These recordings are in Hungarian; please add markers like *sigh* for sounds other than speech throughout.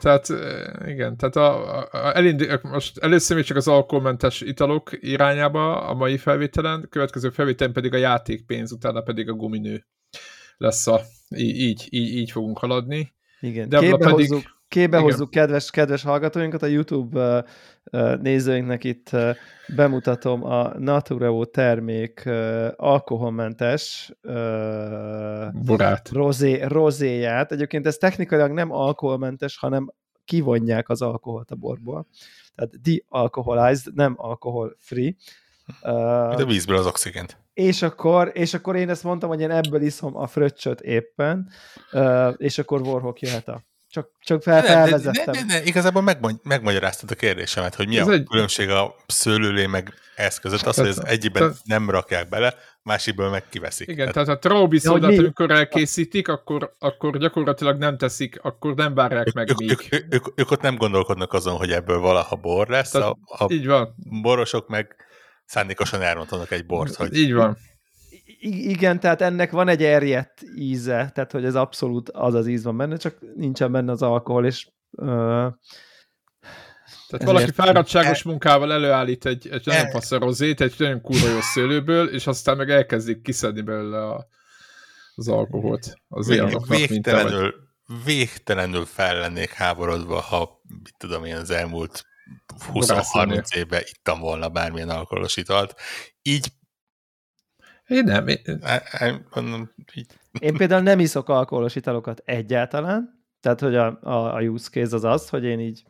tehát igen, tehát a, a, elindi, most először még csak az alkoholmentes italok irányába a mai felvételen, következő felvételen pedig a játékpénz, utána pedig a guminő lesz a, így, így, így fogunk haladni. Igen, Debla pedig, hozzuk, képbe igen. hozzuk kedves, kedves hallgatóinkat, a YouTube nézőinknek itt bemutatom a Natureo termék alkoholmentes Borát. Rozé, rozéját. Egyébként ez technikailag nem alkoholmentes, hanem kivonják az alkoholt a borból. Tehát de-alcoholized, nem alkohol free. Uh, De vízből az oxigént. És akkor, és akkor én ezt mondtam, hogy én ebből iszom a fröccsöt éppen, és akkor Warhawk jöhet a csak, csak fel, felvezettem. Ne, ne, ne, ne, igazából megmagy, megmagyaráztad a kérdésemet, hogy mi ez a egy... különbség a szőlőlé meg ez között, az, hogy az egyikben nem rakják bele, másikból meg kiveszik. Igen, tehát, tehát a Traubi szódát, amikor elkészítik, akkor, akkor gyakorlatilag nem teszik, akkor nem várják meg ők, még. Ők, ők, ők, ők ott nem gondolkodnak azon, hogy ebből valaha bor lesz, tehát, a, a így van. borosok meg szándékosan elrontanak egy bort. Hogy... Így van. Igen, tehát ennek van egy erjedt íze, tehát hogy ez abszolút az az íz van benne, csak nincsen benne az alkohol, és uh, tehát Ezért... valaki fáradtságos munkával előállít egy, egy nagyon e- passz rozét, egy nagyon kurva jó szőlőből, és aztán meg elkezdik kiszedni belőle a, az alkoholt. Az Vég, végtelenül, végtelenül fel lennék háborodva, ha mit tudom én az elmúlt 20-30 évben ittam volna bármilyen alkoholos italt. Így én nem. Én, mondom, így. én például nem iszok alkoholos italokat egyáltalán, tehát hogy a, a, a use case az az, hogy én így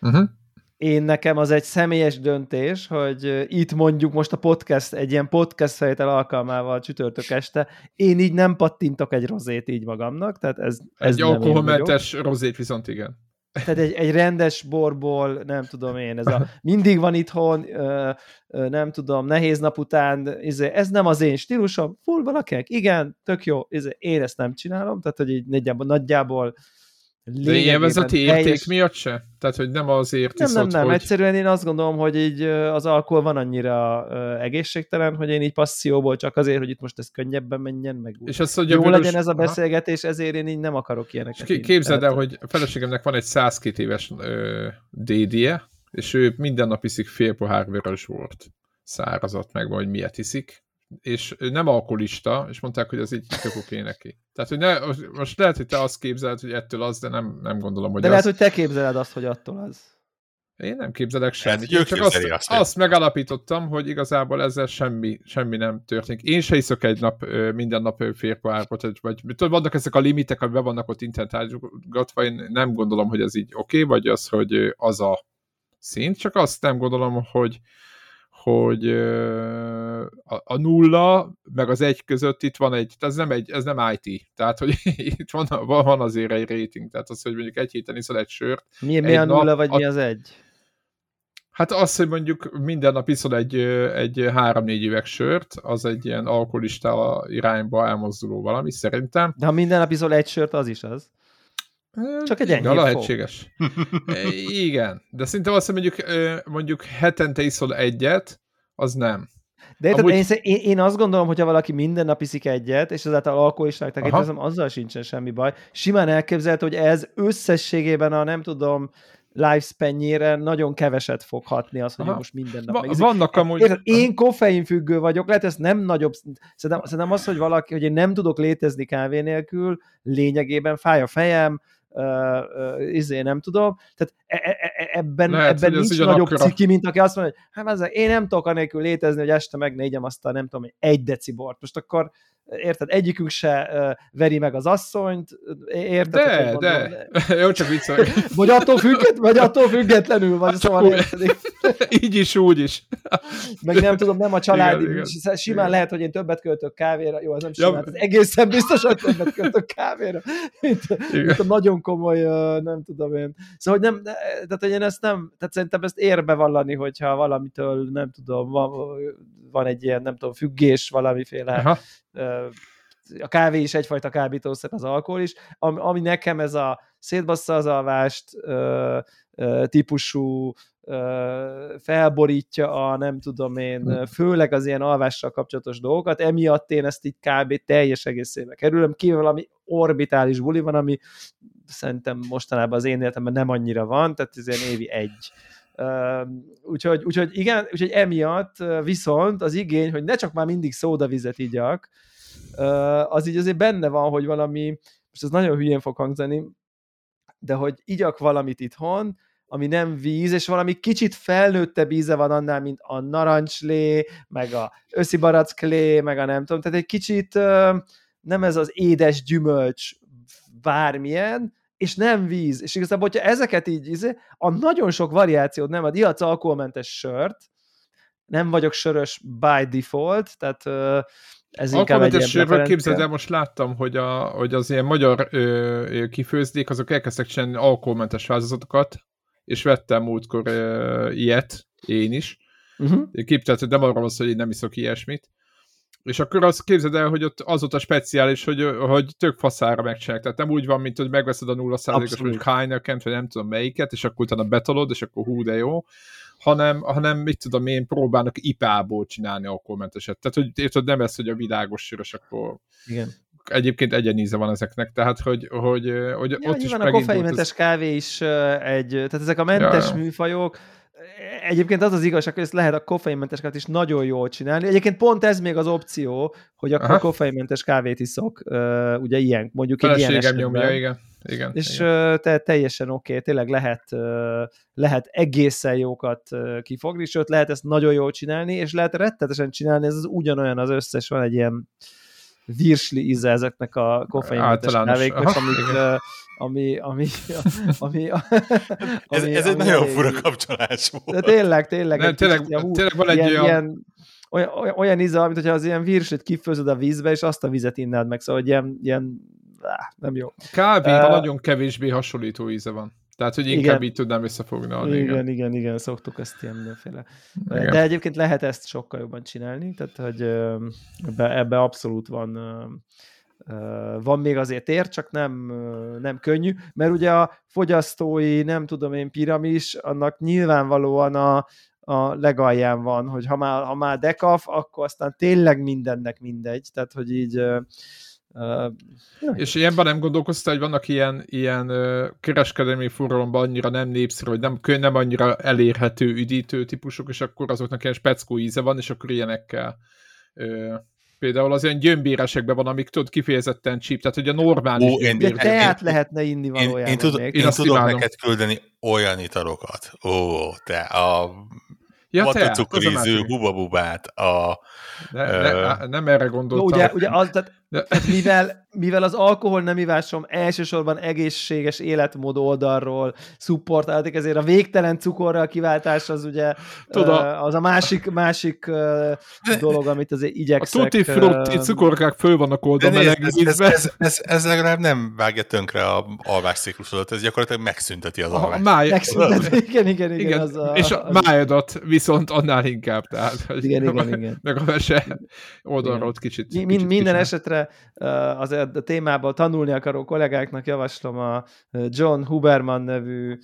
uh-huh. én nekem az egy személyes döntés, hogy itt mondjuk most a podcast, egy ilyen podcast fejtel alkalmával csütörtök este, én így nem pattintok egy rozét így magamnak, tehát ez, ez Egy alkoholmentes rozét viszont igen. Tehát egy, egy rendes borból, nem tudom én, ez a mindig van itthon, ö, ö, nem tudom, nehéz nap után, izé, ez nem az én stílusom, full valakek, igen, tök jó, izé, én ezt nem csinálom, tehát hogy így nagyjából, nagyjából de élvezeti érték teljes... miatt se? Tehát, hogy nem azért Nem, nem, nem. Hogy... Egyszerűen én azt gondolom, hogy így az alkohol van annyira egészségtelen, hogy én így passzióból csak azért, hogy itt most ez könnyebben menjen, meg És az, hogy jó vörös... legyen ez a beszélgetés, ezért én így nem akarok ilyeneket. És képzeld el, hogy a feleségemnek van egy 102 éves ö, dédie, és ő minden nap iszik fél pohár vörös volt szárazat meg, vagy miért iszik, és nem alkoholista, és mondták, hogy az így tök oké neki. Tehát, hogy ne, most lehet, hogy te azt képzeled, hogy ettől az, de nem, nem gondolom, hogy De az. lehet, hogy te képzeled azt, hogy attól az. Én nem képzelek semmit. Én csak azt, azt, azt megalapítottam, hogy igazából ezzel semmi, semmi nem történik. Én se iszok egy nap, minden nap férpoárot, vagy tudod, vannak ezek a limitek, ami be vannak ott internetálgatva, én nem gondolom, hogy ez így oké, okay, vagy az, hogy az a szint, csak azt nem gondolom, hogy hogy a, nulla, meg az egy között itt van egy, ez nem, egy, ez nem IT, tehát hogy *laughs* itt van, van azért egy rating, tehát az, hogy mondjuk egy héten iszol egy sört. Mi, mi a nulla, nap, vagy a, mi az egy? Hát az, hogy mondjuk minden nap iszol egy, egy három-négy üveg sört, az egy ilyen alkoholista irányba elmozduló valami, szerintem. De ha minden nap iszol egy sört, az is az. Csak egy ennyi lehetséges. *laughs* Igen, de szerintem azt, mondjuk, mondjuk hetente iszol egyet, az nem. De érted, Amúgy... én, én, én azt gondolom, hogy ha valaki minden nap iszik egyet, és ezáltal alkoholistának tekintezem, azzal sincsen semmi baj. Simán elképzelhető, hogy ez összességében a nem tudom, lifespan nagyon keveset fog hatni az, hogy most minden nap Va- Vannak amúgy... Érted, én koffeinfüggő vagyok, lehet ez nem nagyobb... Szerintem, szerintem az, hogy valaki, hogy én nem tudok létezni kávé nélkül, lényegében fáj a fejem, uh, izé, nem tudom. Tehát e, e, e ebben, Lehet, ebben nincs nagyobb akkora... ciki, mint aki azt mondja, hogy hát én nem tudok anélkül létezni, hogy este megnégyem azt a nem tudom, egy deci bort. Most akkor érted, egyikünk se veri meg az asszonyt, érted? De, de, de. *laughs* Jó, csak viccelek. *laughs* vagy, attól függet, vagy attól függetlenül, vagy szóval érted. *laughs* Így is, úgy is. meg nem tudom, nem a családi, igen, igen. simán igen. lehet, hogy én többet költök kávéra, jó, az nem simán, ja. az egészen biztos, hogy többet költök kávéra, mint, mint a nagyon komoly, nem tudom én. Szóval, hogy nem, tehát, hogy én ezt nem, tehát szerintem ezt érbe vallani, hogyha valamitől, nem tudom, van, van egy ilyen, nem tudom, függés valamiféle Aha a kávé is egyfajta kábítószer, az alkohol is, ami, ami nekem ez a szétbassza az alvást típusú felborítja a nem tudom én, hm. főleg az ilyen alvással kapcsolatos dolgokat, emiatt én ezt így kb. teljes egészébe kerülöm, kívül valami orbitális buli van, ami szerintem mostanában az én életemben nem annyira van, tehát ez ilyen évi egy. Úgyhogy, úgyhogy igen, úgyhogy emiatt viszont az igény, hogy ne csak már mindig szódavizet igyak, az így azért benne van, hogy valami, most ez nagyon hülyén fog hangzani, de hogy igyak valamit itthon, ami nem víz, és valami kicsit felnőttebb íze van annál, mint a narancslé, meg a őszi baracklé, meg a nem tudom, tehát egy kicsit nem ez az édes gyümölcs bármilyen, és nem víz. És igazából, hogyha ezeket így, izé, a nagyon sok variációt nem ad, ihatsz alkoholmentes sört, nem vagyok sörös by default, tehát ez inkább egy ilyen képzeld el, most láttam, hogy, a, hogy az ilyen magyar ö, kifőzdék, azok elkezdtek csinálni alkoholmentes változatokat, és vettem múltkor ö, ilyet, én is. Uh-huh. Képzeld, hogy nem arról van hogy én nem iszok ilyesmit. És akkor azt képzeld el, hogy ott az volt a speciális, hogy, hogy tök faszára megcsinálják. Tehát nem úgy van, mint hogy megveszed a 0%-os mondjuk heineken vagy nem tudom melyiket, és akkor utána betolod, és akkor hú, de jó hanem, hanem mit tudom én, próbálnak ipából csinálni alkoholmenteset. Tehát, hogy érted, nem ez, hogy a világos sörös, akkor Igen. egyébként egyeníze van ezeknek, tehát, hogy, hogy, hogy ja, ott is a koffeinmentes ez... kávé is egy, tehát ezek a mentes ja. műfajok, Egyébként az az igazság, hogy ezt lehet a koffeinmenteseket is nagyon jól csinálni. Egyébként pont ez még az opció, hogy akkor Aha. koffeinmentes kávét iszok, ugye ilyen, mondjuk egy ilyen esetben. nyomja, igen. igen és igen. te teljesen oké, okay, tényleg lehet, lehet egészen jókat kifogni, sőt lehet ezt nagyon jól csinálni, és lehet rettetesen csinálni, ez az ugyanolyan az összes, van egy ilyen virsli íze ezeknek a koffeinmentes kávéknak, amik, ami, ami, ami, *laughs* ami, ez, ez egy nagyon fura kapcsolás volt. De tényleg, tényleg. Nem, tényleg, kicsit, hú, tényleg van egy ilyen, olyan... ilyen olyan, olyan, olyan íze, mint hogyha az ilyen virslit kifőzöd a vízbe, és azt a vizet innád meg, szóval ilyen, ilyen áh, nem jó. Kávé uh, nagyon kevésbé hasonlító íze van. Tehát, hogy inkább igen. így tudnám összefogni. Igen, igen, igen, igen, szoktuk ezt ilyen mindenféle. Igen. De egyébként lehet ezt sokkal jobban csinálni, tehát, hogy ebbe, ebbe abszolút van van még azért ér, csak nem, nem könnyű, mert ugye a fogyasztói, nem tudom én, piramis, annak nyilvánvalóan a, a legalján van, hogy ha már, ha már dekaf, akkor aztán tényleg mindennek mindegy, tehát hogy így Uh, és ilyenben nem gondolkoztál, hogy vannak ilyen, ilyen uh, kereskedelmi forralomban annyira nem népszerű, hogy nem, nem annyira elérhető üdítő típusok, és akkor azoknak ilyen speckó íze van, és akkor ilyenekkel uh, például az olyan gyömbéresekben van, amik tudod kifejezetten csíp, tehát hogy a normális Ó, én, De teát én, lehetne inni valójában. Én, én, tud, én, én tudom imádom. neked küldeni olyan italokat. Ó, te a ja, vatacukoríző hubabubát, a... Ne, ne, nem erre gondoltam. Jó, ugye, ugye az, tehát tehát mivel, mivel az alkohol nem ivásom elsősorban egészséges életmód oldalról szupportáltak, ezért a végtelen cukorral kiváltás az ugye Tudom. az a másik, másik dolog, amit azért igyekszek. A tutti frutti cukorkák föl vannak oldva meleg ez, ez, ez, ez, ez, legalább nem vágja tönkre a alvásciklusodat, ez gyakorlatilag megszünteti az alvást. Máj... Megszünteti, igen, igen, igen. igen az a, és a az... májadat viszont annál inkább. Tehát, igen, igen, igen. Meg a mese oldalról kicsit. Mind, kicsit minden esetre az a témából tanulni akaró kollégáknak javaslom a John Huberman nevű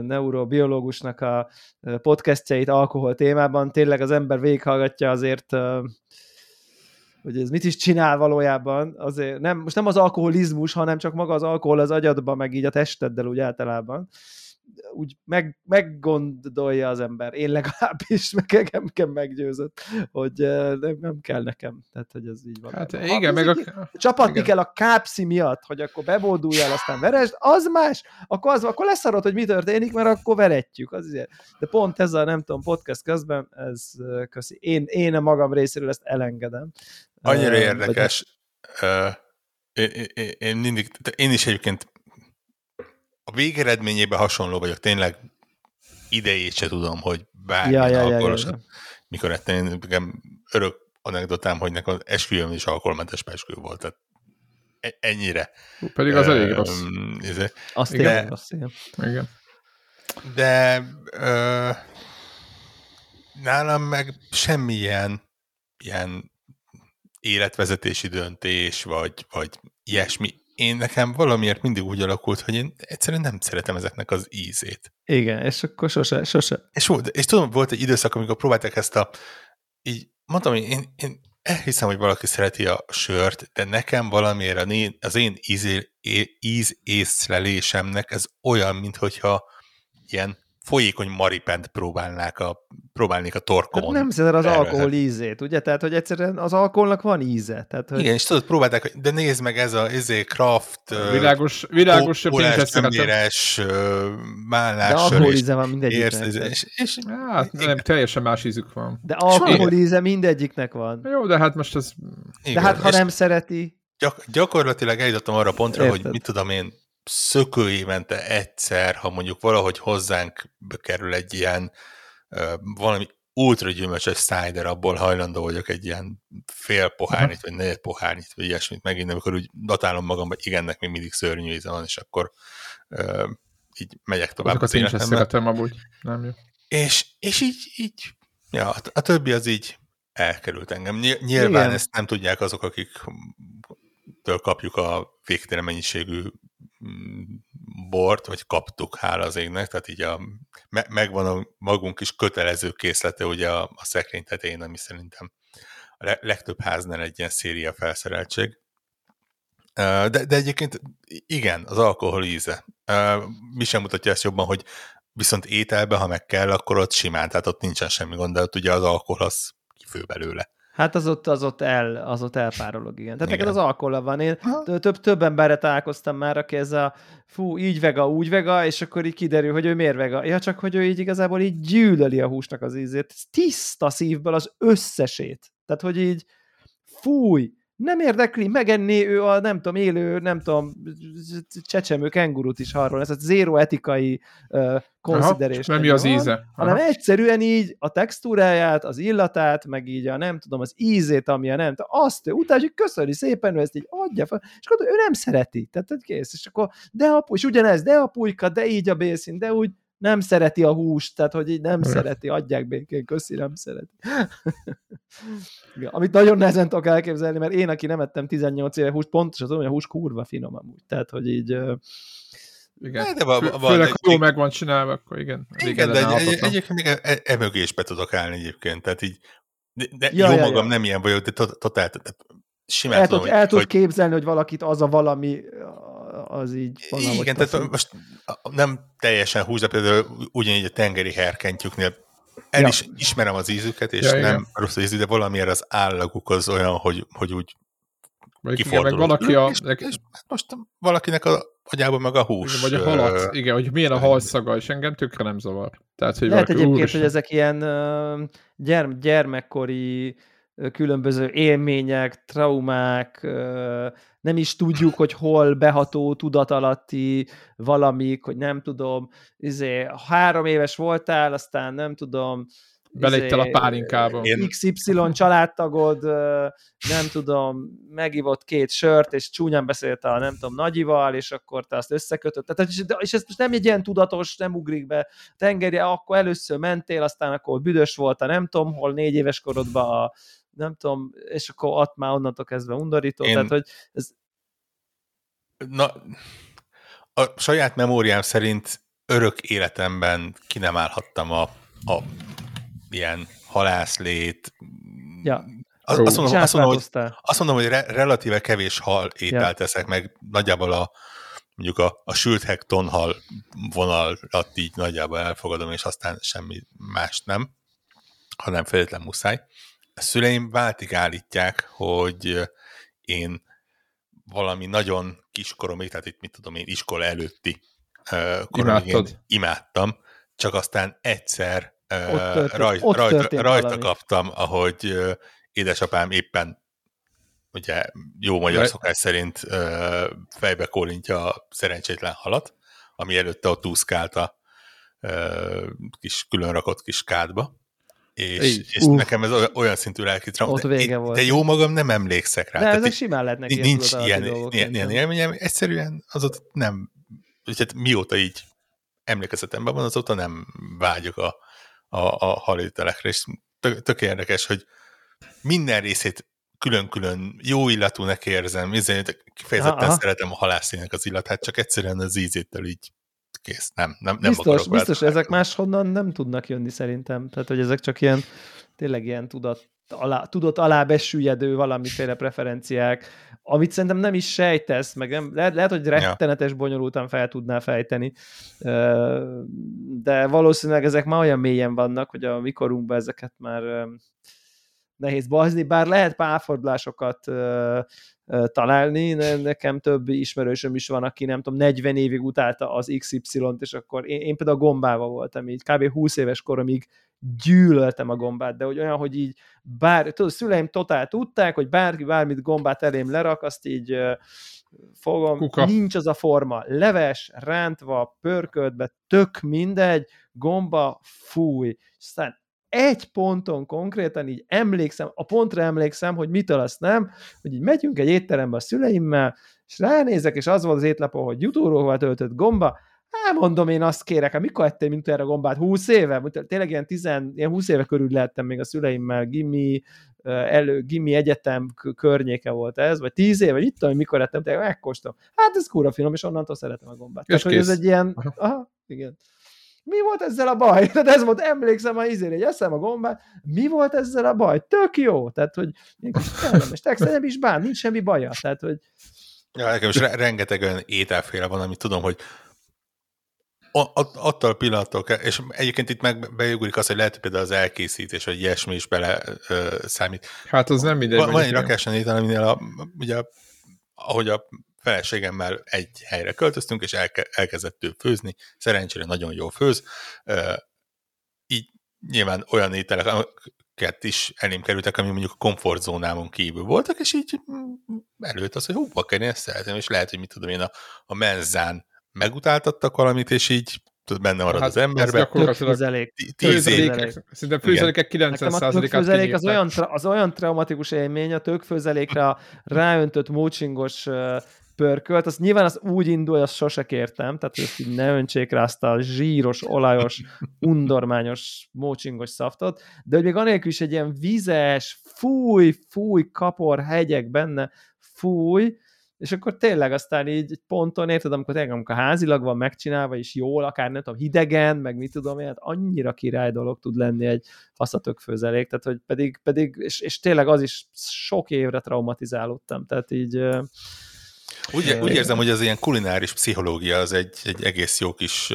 neurobiológusnak a podcastjait alkohol témában. Tényleg az ember végighallgatja azért hogy ez mit is csinál valójában, azért nem, most nem az alkoholizmus, hanem csak maga az alkohol az agyadban, meg így a testeddel úgy általában úgy meg, meggondolja az ember. Én legalábbis meg engem meggyőzött, hogy nem, nem kell nekem. Tehát, hogy ez így van. Hát ha, igen, meg a... Csapatni igen. kell a kápszi miatt, hogy akkor bebóduljál, aztán veresd, az más, akkor, az, akkor leszarod, hogy mi történik, mert akkor veretjük. Az azért. De pont ez a, nem tudom, podcast közben, ez köszi. Én, én a magam részéről ezt elengedem. Annyira érdekes. Vagy... Uh, én, én, én mindig, én is egyébként a végeredményében hasonló vagyok, tényleg idejét se tudom, hogy bármilyen ja, ja, alkoholos, ja, ja, ja. mikor ettem, én nekem örök anekdotám, hogy nekem az esküvőm is alkoholmentes esküvő volt, tehát e- ennyire. Pedig az elég rossz. Izé. Azt igen, azt igen. igen. De ö, nálam meg semmilyen ilyen életvezetési döntés, vagy, vagy ilyesmi én nekem valamiért mindig úgy alakult, hogy én egyszerűen nem szeretem ezeknek az ízét. Igen, és akkor sose, sose. És, volt, és tudom, volt egy időszak, amikor próbálták ezt a, így mondtam, hogy én, én elhiszem, hogy valaki szereti a sört, de nekem valamiért az én íz, íz észlelésemnek ez olyan, mintha ilyen folyékony maripent próbálnák a, próbálnék a torkomon. Hát nem szeded az alkohol ízét, ugye? Tehát, hogy egyszerűen az alkoholnak van íze. Tehát, hogy... Igen, és tudod, próbálták, de nézd meg ez a izé, craft, világos, világos polás, töméres, mállás, De alkohol íze van mindegyiknek. És, és, és, hát nem, teljesen más ízük van. De alkohol íze mindegyiknek van. Jó, de hát most ez... De hát ha nem szereti... Gyak, gyakorlatilag eljutottam arra pontra, Érted. hogy mit tudom én, szökő évente egyszer, ha mondjuk valahogy hozzánk bekerül egy ilyen valami ultra gyümölcsös cider, abból hajlandó vagyok egy ilyen fél pohárnyit, vagy negyed pohárnyit, vagy ilyesmit megint, amikor úgy datálom magam, hogy igennek még mindig szörnyű íze van, és akkor uh, így megyek tovább. Azokat én sem szeretem amúgy, nem jó. És, és így, így ja, a többi az így elkerült engem. Nyilván Igen. ezt nem tudják azok, akik től kapjuk a végtelen mennyiségű bort, vagy kaptuk, hála az égnek, tehát így a, me, megvan a magunk is kötelező készlete ugye a, a szekrény tetején, ami szerintem a legtöbb háznál egy ilyen széria felszereltség. De, de egyébként igen, az alkohol íze. Mi sem mutatja ezt jobban, hogy viszont ételbe, ha meg kell, akkor ott simán, tehát ott nincsen semmi gond, de ott ugye az alkohol az kifő belőle. Hát az ott, az ott, el, az ott elpárolog, igen. Tehát igen. neked az alkohol van. Én több, több emberre találkoztam már, aki ez a fú, így vega, úgy vega, és akkor így kiderül, hogy ő miért vega. Ja, csak hogy ő így igazából így gyűlöli a húsnak az ízét. Tiszta szívből az összesét. Tehát, hogy így fúj, nem érdekli, megenné ő a, nem tudom, élő, nem tudom, csecsemő kengurut is arról, ez a zéro etikai uh, consideration. Nem mi az íze. Aha. Hanem egyszerűen így a textúráját, az illatát, meg így a nem tudom, az ízét, ami a nem tudom, azt ő utána, hogy köszöni szépen, ő ezt így adja fel, és akkor ő nem szereti. Tehát kész, és akkor de a, és ugyanez, de a pulyka, de így a bészín, de úgy, nem szereti a húst, tehát hogy így nem Olyan. szereti, adják békén, köszi, nem szereti. *laughs* Amit nagyon nehezen tudok elképzelni, mert én, aki nem ettem 18 éve húst, pontosan tudom, hogy a hús kurva finom amúgy. Tehát, hogy így... Igen. De van, van, Főleg, ha jó meg van csinálva, akkor igen. Igen, de egy, egy, egyébként még e, e, mögé is be tudok állni egyébként, tehát így de, de ja, jó ja, magam ja. nem ilyen vagyok, de totál, simán el tudom, tud, el tud hogy... képzelni, hogy valakit az a valami az így... Igen, tehát taszít. most nem teljesen de például ugyanígy a tengeri herkentjüknél el ja. is ismerem az ízüket, és ja, nem igen. rossz ízű, de valamiért az állaguk az olyan, hogy, hogy úgy kifordul. meg valaki a... És, és most valakinek a agyában meg a hús. Igen, vagy a halat, igen, hogy milyen a halszaga, és engem tökre nem zavar. Tehát, hogy Lehet egyébként, úr, hogy ezek ilyen gyerm- gyermekkori különböző élmények, traumák, nem is tudjuk, hogy hol beható tudatalatti valamik, hogy nem tudom, izé, három éves voltál, aztán nem tudom, izé, a pálinkába. XY családtagod, nem tudom, megivott két sört, és csúnyán beszélt a nem tudom, nagyival, és akkor te azt összekötött. Tehát, és ez most nem egy ilyen tudatos, nem ugrik be tengerje, akkor először mentél, aztán akkor büdös volt a nem tudom, hol négy éves korodban a nem tudom, és akkor ott már onnantól kezdve undorító, Én... tehát hogy ez... Na, a saját memóriám szerint örök életemben ki nem állhattam a, a ilyen halászlét. Ja. Azt, azt, mondom, azt, mondom, hogy, azt mondom, hogy re, relatíve kevés hal ételt ja. teszek, meg nagyjából a mondjuk a, a sült hek tonhal vonalat így nagyjából elfogadom, és aztán semmi más nem, hanem feltétlen muszáj a szüleim váltig állítják, hogy én valami nagyon kiskoromig, tehát itt mit tudom én, iskola előtti koromig én imádtam, csak aztán egyszer ott rajt, ott rajta, rajta kaptam, ahogy édesapám éppen ugye jó magyar szokás szerint fejbe kólintja a szerencsétlen halat, ami előtte ott úszkált a kis különrakott kis kádba, és, és uh. nekem ez olyan szintű lelki trauma. Ott vége de, volt. De jó magam nem emlékszek rá. De ezek simán lehetnek ilyen Nincs ilyen, ilyen, ilyen élményem, egyszerűen azóta nem, hát mióta így emlékezetemben van, azóta nem vágyok a, a, a halételekre, és tök, tök érdekes, hogy minden részét külön-külön jó illatúnak érzem, kifejezetten Aha. szeretem a halászének az illatát, csak egyszerűen az ízétől így kész. Nem, nem, nem biztos, akarok biztos, ezek máshonnan nem tudnak jönni szerintem. Tehát, hogy ezek csak ilyen, tényleg ilyen tudat, alá, tudott alábesüllyedő valamiféle preferenciák, amit szerintem nem is sejtesz, meg nem, lehet, lehet, hogy rettenetes bonyolultan fel tudná fejteni, de valószínűleg ezek már olyan mélyen vannak, hogy a mikorunkban ezeket már nehéz bazni, bár lehet párfordulásokat találni, nekem több ismerősöm is van, aki nem tudom, 40 évig utálta az XY-t, és akkor én, én például gombával voltam így, kb. 20 éves koromig gyűlöltem a gombát, de hogy olyan, hogy így bár, tudod, szüleim totál tudták, hogy bárki bármit gombát elém lerak, azt így fogom, Kuka. nincs az a forma, leves, rántva, pörköltbe, tök mindegy, gomba, fúj, aztán egy ponton konkrétan így emlékszem, a pontra emlékszem, hogy mitől azt nem, hogy így megyünk egy étterembe a szüleimmel, és ránézek, és az volt az étlapon, hogy jutóróval töltött gomba, Hát mondom, én azt kérek, hát mikor ettél mint erre a gombát? 20 éve? Tényleg ilyen, 10, ilyen 20 éve körül lehettem még a szüleimmel, gimi, elő, gimi egyetem környéke volt ez, vagy 10 éve, vagy itt tudom, mikor ettem, de megkóstolom. Hát ez kúra finom, és onnantól szeretem a gombát. És Tehát, hogy ez egy ilyen, aha, igen mi volt ezzel a baj? *laughs* Tehát ez volt, emlékszem a izére, hogy eszem a gombát, mi volt ezzel a baj? Tök jó, tehát, hogy és text, nem is bán, nincs semmi baja, tehát, hogy Ja, nekem is rengeteg olyan ételféle van, amit tudom, hogy attól a pillanattól kell, és egyébként itt meg beugrik az, hogy lehet, hogy például az elkészítés, vagy ilyesmi is bele ö, számít. Hát az nem mindegy. Van, van egy rakáson étel, aminél a, ugye, ahogy a feleségemmel egy helyre költöztünk, és elke, elkezdett ő főzni, szerencsére nagyon jól főz, így nyilván olyan ételeket is elém kerültek, ami mondjuk a komfortzónámon kívül voltak, és így mm, előtt az, hogy hú, bakker, én ezt szeretem, és lehet, hogy mit tudom én, a, a menzán megutáltattak valamit, és így tudod, benne marad hát, az emberbe. Főzelék. Tíz év. Szerintem főzelékek 90%-át főzelék az olyan, az olyan traumatikus élmény, a tőkfőzelékre *laughs* ráöntött mócsingos pörkölt, az nyilván az úgy indul, azt sose kértem, tehát hogy így ne öntsék rá azt a zsíros, olajos, undormányos, mócsingos szaftot, de hogy még anélkül is egy ilyen vizes, fúj, fúj, kapor hegyek benne, fúj, és akkor tényleg aztán így egy ponton, érted, amikor tényleg amikor házilag van megcsinálva, és jól, akár nem tudom, hidegen, meg mit tudom én, hát annyira király dolog tud lenni egy faszatök főzelék, tehát hogy pedig, pedig és, és tényleg az is sok évre traumatizálódtam, tehát így úgy, úgy érzem, hogy az ilyen kulináris pszichológia az egy, egy egész jó kis...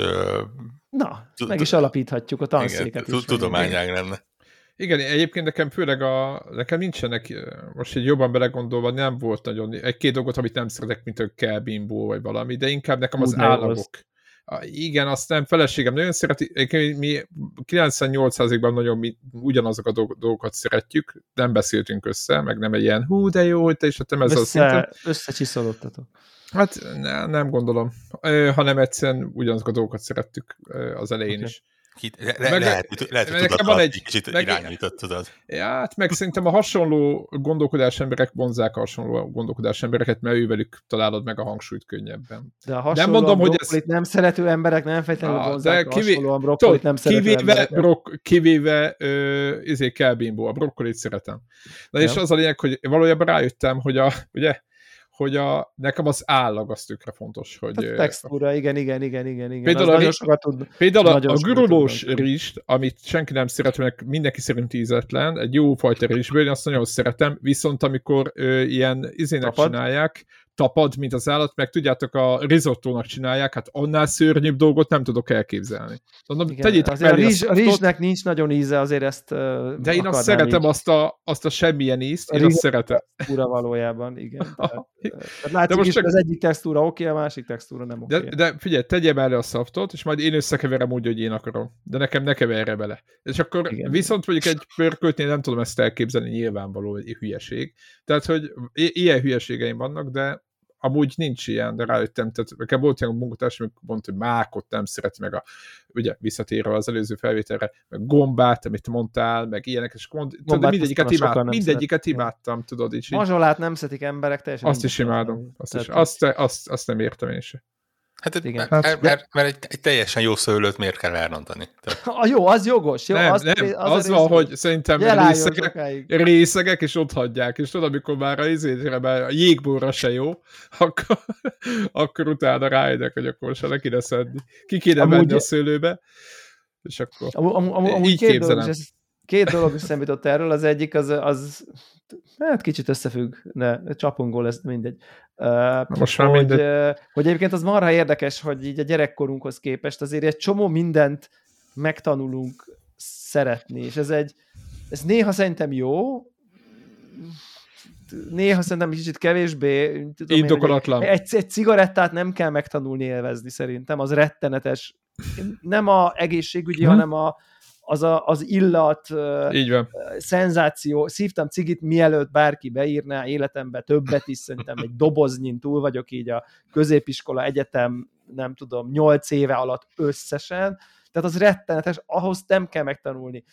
Na, meg is alapíthatjuk a tanszéket is. Tudományág lenne. Igen, egyébként nekem főleg a, nekem nincsenek, most egy jobban belegondolva, nem volt nagyon, egy-két dolgot, amit nem szeretek, mint a kelbimbó vagy valami, de inkább nekem az állagok. Igen, azt nem, feleségem nagyon szereti, mi 98%-ban nagyon mi ugyanazok a dolgokat szeretjük, nem beszéltünk össze, meg nem egy ilyen hú, de jó, hogy te is a ez Össze, a. Összecsiszolódtatok. Hát ne, nem gondolom, hanem egyszerűen ugyanazok a dolgokat szerettük az elején okay. is. Ki, le, meg, lehet, lehet, hogy tudat van egy kicsit meg, irányított, tudod. Ja, hát meg szerintem a hasonló gondolkodás emberek vonzák a hasonló gondolkodás embereket, mert ővelük találod meg a hangsúlyt könnyebben. De a nem mondom, hogy ez... nem szerető emberek nem feltétlenül vonzák de kivé... a brokkolit nem szerető kivéve, emberek. Brok... Kivéve ö, izé kelbimbó, a brokkolit szeretem. Na ja. és az a lényeg, hogy valójában rájöttem, hogy a, ugye, hogy a, nekem az állag az tökre fontos. Hogy, a textúra, igen, igen, igen, igen. igen. Például, a, sokat tud, például a, a gurulós rist, amit senki nem szeret, mert mindenki szerint ízetlen, egy jó fajta rizsből, én azt nagyon szeretem, viszont amikor ö, ilyen izének Tapad. csinálják, tapad, mint az állat, meg tudjátok, a risottónak csinálják, hát annál szörnyűbb dolgot nem tudok elképzelni. Mondom, Igen, tegyétek azért a, rizs, a rizsnek nincs nagyon íze, azért ezt De én azt szeretem, azt a, azt a semmilyen ízt, a én azt szeretem. Textúra valójában, igen. *laughs* Tehát, tehát látszik de most is, csak... az egyik textúra oké, okay, a másik textúra nem oké. Okay. De, de figyelj, tegyem elő a szaftot, és majd én összekeverem úgy, hogy én akarom. De nekem ne keverje bele. És akkor igen. viszont mondjuk egy pörköltnél nem tudom ezt elképzelni, nyilvánvaló egy hülyeség. Tehát, hogy ilyen hülyeségeim vannak, de amúgy nincs ilyen, de rájöttem, tehát nekem volt ilyen munkatárs, amikor mondta, hogy mákot nem szereti, meg a, ugye visszatérve az előző felvételre, meg gombát, amit mondtál, meg ilyenek, és mond, tudod, mindegyiket, imád, mindegyiket imádtam, tudod, így. Mazsolát nem szeretik emberek, teljesen. Azt is imádom, azt, is, azt, azt, azt nem értem én sem. Hát, Igen. Mert, hát, mert, mert egy, egy teljesen jó szőlőt miért kell elrontani? Tehát... A *laughs* jó, az jogos. Jó, nem, az, nem, az, az van, hogy szerintem részegek, részegek, és ott hagyják, és tudod, amikor már a izétre, már a jégborra se jó, *laughs* akkor, akkor utána rájönnek, hogy akkor se le kéne szedni. Ki kéne Amúgy... menni a szőlőbe, és akkor am, am, am, így képzelem. Ez, két dolog is szemított erről, az egyik az, az hát kicsit összefügg, de csapongó lesz, mindegy. Uh, Most már hogy, mindegy. Hogy egyébként az marha érdekes, hogy így a gyerekkorunkhoz képest azért egy csomó mindent megtanulunk szeretni, és ez egy, ez néha szerintem jó, néha szerintem kicsit kevésbé. Indokolatlan. Egy, egy cigarettát nem kell megtanulni élvezni szerintem, az rettenetes. Nem a egészségügyi, hmm. hanem a, az, a, az illat, Így van. szenzáció. Szívtam cigit, mielőtt bárki beírná életembe többet is, szerintem egy doboznyin túl vagyok így a középiskola, egyetem, nem tudom, nyolc éve alatt összesen, tehát az rettenetes, ahhoz nem kell megtanulni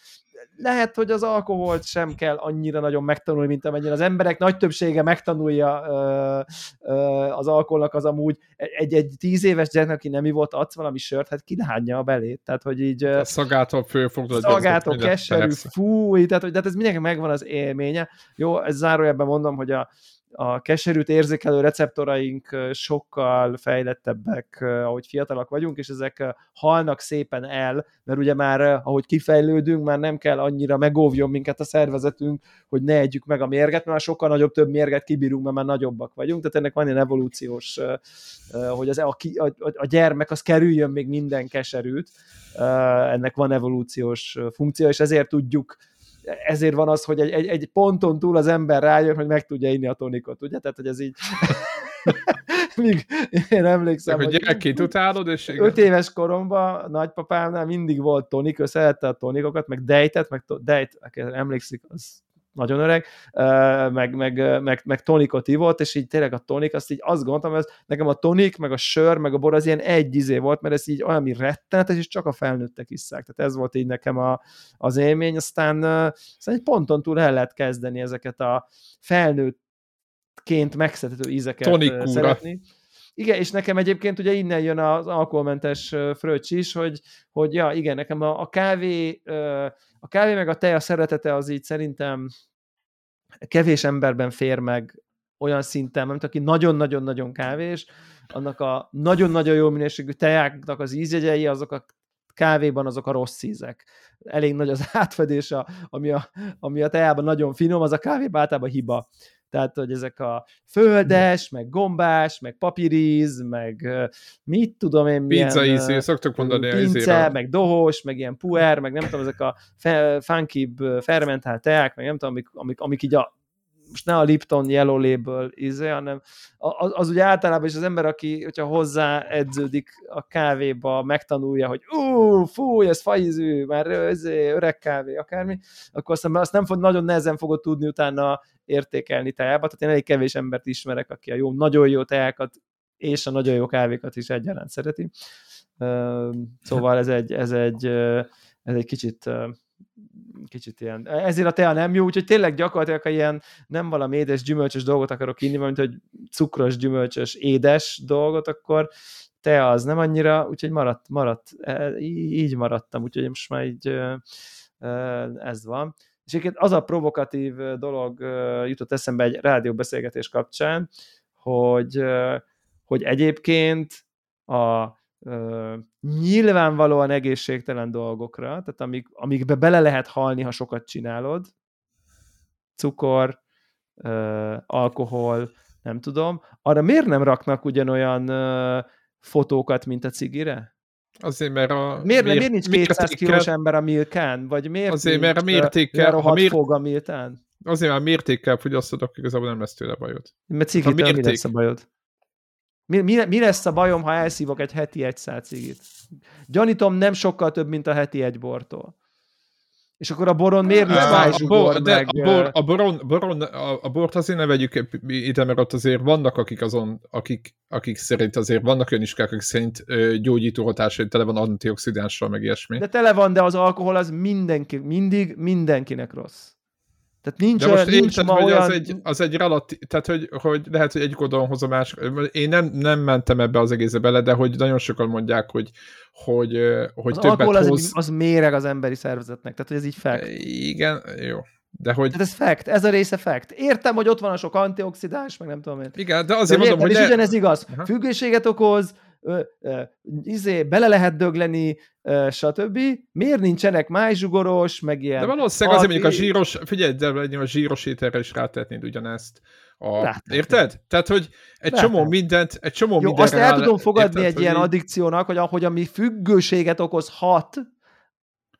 lehet, hogy az alkoholt sem kell annyira nagyon megtanulni, mint amennyire az emberek nagy többsége megtanulja ö, ö, az alkoholnak az amúgy egy, egy tíz éves gyerek, aki nem ivott, adsz valami sört, hát kilhányja a belét. Tehát, hogy így... A szagától fölfogod. Szagától, keserű, fúj, tehát, hogy, tehát ez mindenki megvan az élménye. Jó, ez zárójelben mondom, hogy a, a keserűt érzékelő receptoraink sokkal fejlettebbek, ahogy fiatalak vagyunk, és ezek halnak szépen el, mert ugye már, ahogy kifejlődünk, már nem kell annyira megóvjon minket a szervezetünk, hogy ne együk meg a mérget, mert már sokkal nagyobb több mérget kibírunk, mert már nagyobbak vagyunk, tehát ennek van ilyen evolúciós, hogy az, a, a, a gyermek az kerüljön még minden keserűt, ennek van evolúciós funkció, és ezért tudjuk ezért van az, hogy egy, egy, egy ponton túl az ember rájön, hogy meg tudja inni a tonikot, ugye? Tehát, hogy ez így... *laughs* Míg én emlékszem, hogy, hogy gyerekként utálod, és... Öt éves koromban nagypapámnál mindig volt tonik, ő szerette a tonikokat, meg dejtet, meg to, dejt, emlékszik, az nagyon öreg, meg, meg, meg, meg tonikot ivott, és így tényleg a tonik, azt így azt gondoltam, hogy nekem a tonik, meg a sör, meg a bor az ilyen egy izé volt, mert ez így olyan, mi rettenetes, és csak a felnőttek isszák. Tehát ez volt így nekem a, az élmény, aztán, aztán egy ponton túl el lehet kezdeni ezeket a felnőttként megszerető ízeket Tonikúra. szeretni. Igen, és nekem egyébként ugye innen jön az alkoholmentes fröccs is, hogy, hogy ja, igen, nekem a, a kávé, a kávé meg a teja szeretete az így szerintem kevés emberben fér meg olyan szinten, mint aki nagyon-nagyon-nagyon kávés, annak a nagyon-nagyon jó minőségű tejáknak az ízjegyei, azok a kávéban azok a rossz ízek. Elég nagy az *laughs* átfedés, a, ami, a, ami a tejában nagyon finom, az a kávében általában hiba tehát hogy ezek a földes, meg gombás, meg papíríz, meg mit tudom én milyen... Pizza íz, szoktuk mondani pince, meg dohos, meg ilyen puer, meg nem tudom, ezek a funky fermentált teák, meg nem tudom, amik, amik, amik így a most ne a Lipton Yellow Label izé, hanem az, az ugye általában is az ember, aki, hogyha hozzá edződik a kávéba, megtanulja, hogy ú, fúj, ez faízű, már ez öreg kávé, akármi, akkor aztán azt nem fog, nagyon nehezen fogod tudni utána értékelni teába, tehát én elég kevés embert ismerek, aki a jó, nagyon jó teákat és a nagyon jó kávékat is egyaránt szereti. Szóval ez egy, ez egy, ez egy kicsit kicsit ilyen, ezért a tea nem jó, úgyhogy tényleg gyakorlatilag, ha ilyen nem valami édes, gyümölcsös dolgot akarok inni, mint hogy cukros, gyümölcsös, édes dolgot, akkor te az nem annyira, úgyhogy maradt, maradt, e, így maradtam, úgyhogy most már így ez van. És egyébként az a provokatív dolog jutott eszembe egy rádióbeszélgetés kapcsán, hogy, hogy egyébként a nyilvánvalóan egészségtelen dolgokra, tehát amik, amikbe bele lehet halni, ha sokat csinálod, cukor, ö, alkohol, nem tudom, arra miért nem raknak ugyanolyan ö, fotókat, mint a cigire? Azért, mert a... Miért, miért, miért nincs 200 kilós ember a Milkán? Vagy miért azért, mert a mértékkel... A miért, fog a Milkán? Azért, mert a mértékkel fogyasztod, akkor igazából nem lesz tőle bajod. Mert cigit, mérték... mi lesz a bajod? Mi, mi, mi lesz a bajom, ha elszívok egy heti egy cigit? Gyanítom, nem sokkal több, mint a heti egy bortól. És akkor a boron miért nincs bor, de meg... a, bor, a, boron, boron, a, a bort azért ne vegyük ide, mert ott azért vannak, akik azon, akik, akik szerint azért vannak olyan iskák, akik szerint gyógyító hatásai tele van antioxidánssal, meg ilyesmi. De tele van, de az alkohol az mindenki, mindig mindenkinek rossz. Tehát nincs, De most nincs érted, ma hogy olyan... az egy, az egy relatív, tehát hogy, hogy lehet, hogy egy oldalon hoz a másik. Én nem, nem mentem ebbe az egészbe bele, de hogy nagyon sokan mondják, hogy, hogy, hogy az többet hoz. Az, az méreg az emberi szervezetnek, tehát hogy ez így fact. Igen, jó. De hogy... Tehát ez fact, ez a része fact. Értem, hogy ott van a sok antioxidáns, meg nem tudom én. Igen, de azért de mondom, értem, hogy... És ne... ugyanez igaz. Aha. Függőséget okoz, ö, ö, izé, bele lehet dögleni, ö, stb. Miért nincsenek májzsugoros, meg ilyen... De valószínűleg azért mondjuk a zsíros, figyelj, de a zsíros ételre is rátetnéd ugyanezt. A, érted? Tehát, hogy egy Látom. csomó mindent, egy csomó Jó, azt el tudom fogadni érted, egy ilyen addikciónak, hogy ahogy ami függőséget okozhat,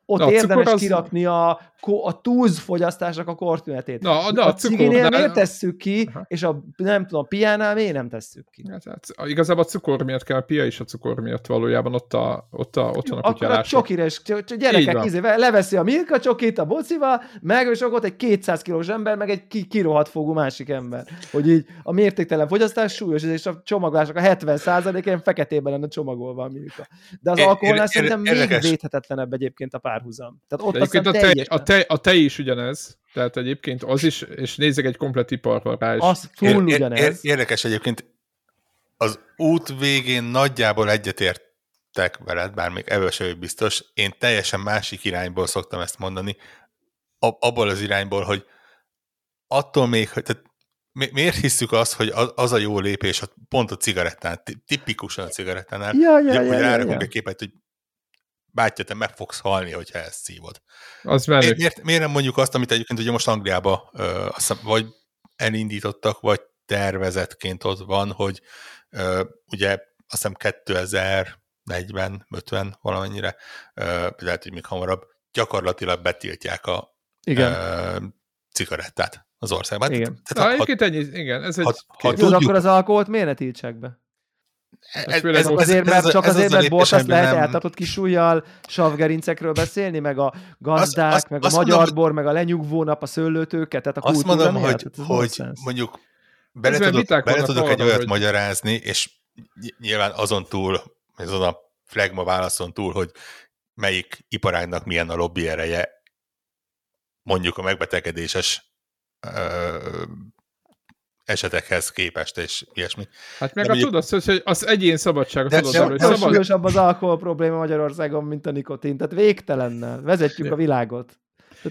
ott Na, érdemes az... kirakni a a túlzfogyasztásnak a kortünetét. Na, na, a, a miért tesszük ki, Aha. és a, nem tudom, a piánál miért nem tesszük ki? Hát, hát, igazából a cukor miatt kell, a pia is a cukor miatt valójában ott, a, ott, a, ott van a Akkor a csokire, és gyerekek izé, leveszi a milka csokit a bocival, meg és akkor ott egy 200 kilós ember, meg egy kirohadt fogú másik ember. Hogy így a mértéktelen fogyasztás súlyos, és a csomagolások a 70%-én feketében lenne csomagolva a milka. De az alkoholnál szerintem még védhetetlenebb egyébként a párhuzam. Tehát ott a, te, a te, a te is ugyanez, tehát egyébként az is, és nézzek egy komplet iparra rá is. Az full ér, ugyanez. Ér, érdekes egyébként, az út végén nagyjából egyetértek veled, bár még ebből sem biztos, én teljesen másik irányból szoktam ezt mondani, abból az irányból, hogy attól még, hogy tehát miért hiszük azt, hogy az a jó lépés pont a cigarettán, tipikusan a cigarettánál, ja, ja, hogy ja, rárakunk ja, ja. egy képet, hogy bátya, te meg fogsz halni, hogyha ezt szívod. Az miért, miért, miért nem mondjuk azt, amit egyébként ugye most Angliába ö, azt vagy elindítottak, vagy tervezetként ott van, hogy ö, ugye azt hiszem 2040, 50 valamennyire, ö, lehet, hogy még hamarabb, gyakorlatilag betiltják a igen. Ö, cigarettát az országban. Igen. Tehát, ha, ha, ennyi, igen, ez egy... Ha, ha tudjuk, akkor az alkoholt miért ne tiltsák be? Ez, ez, azért, mert ez, csak ez azért, mert bort azt lehet nem... eltartott kis ujjal savgerincekről beszélni, meg a gazdák, azt, meg azt, a magyar mondom, bor, meg a lenyugvó nap, a szőlőtőket, tehát a Azt mondom, hogy, hát hogy mondjuk bele tudok, bele tudok egy olyat hogy... magyarázni, és nyilván azon túl, azon a flagma válaszon túl, hogy melyik iparágnak milyen a lobby ereje, mondjuk a megbetegedéses esetekhez képest, és ilyesmi. Hát meg de a mondjuk... tudod, hogy az egyén szabadsága, de, tudod, de, hogy szabad... súlyosabb az alkohol probléma Magyarországon, mint a nikotin, tehát végtelennel. Vezetjük de. a világot.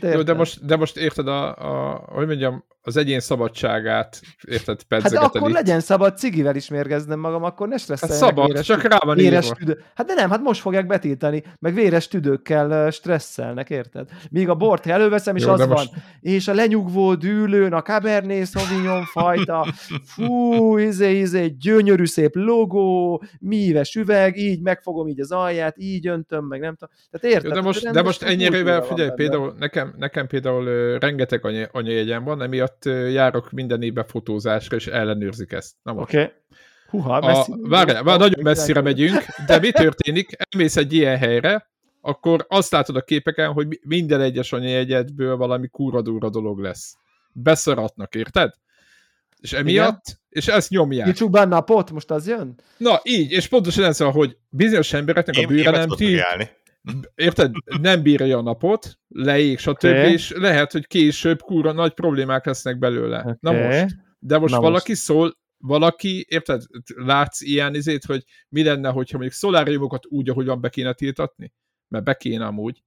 Jó, de most, de most érted, a, a, hogy mondjam, az egyén szabadságát, érted, Hát de akkor legyen szabad cigivel is mérgeznem magam, akkor ne stresszeljenek. Hát szabad, véres, csak rá van véres tüdő. Hát de nem, hát most fogják betiltani, meg véres tüdőkkel stresszelnek, érted? Míg a bort előveszem, és Jó, az most... van. És a lenyugvó dűlőn, a Cabernet Sauvignon fajta, *laughs* fú, izé, izé, gyönyörű szép logó, míves üveg, így megfogom így az alját, így öntöm, meg nem tudom. Tehát érted? Jó, de most, de most ennyire, figyelj, például nekem, nekem például rengeteg anyajegyem van, emiatt járok minden évben fotózásra, és ellenőrzik ezt. Oké. Okay. Huha, messzi, a, várjál, várjál, nagyon messzire megyünk, de mi történik? Elmész egy ilyen helyre, akkor azt látod a képeken, hogy minden egyes anyajegyedből valami kúradúra dolog lesz. Beszaratnak, érted? És emiatt, Igen? és ezt nyomják. Kicsuk benne a pot, most az jön? Na, így, és pontosan ez hogy bizonyos embereknek a bőre nem ti, érted, nem bírja a napot, leég, stb. Okay. És lehet, hogy később kúra nagy problémák lesznek belőle. Okay. Na most. De most Na valaki most. szól, valaki, érted, látsz ilyen izét, hogy mi lenne, hogyha mondjuk szoláriumokat úgy, ahogyan be kéne tiltatni? Mert be kéne amúgy.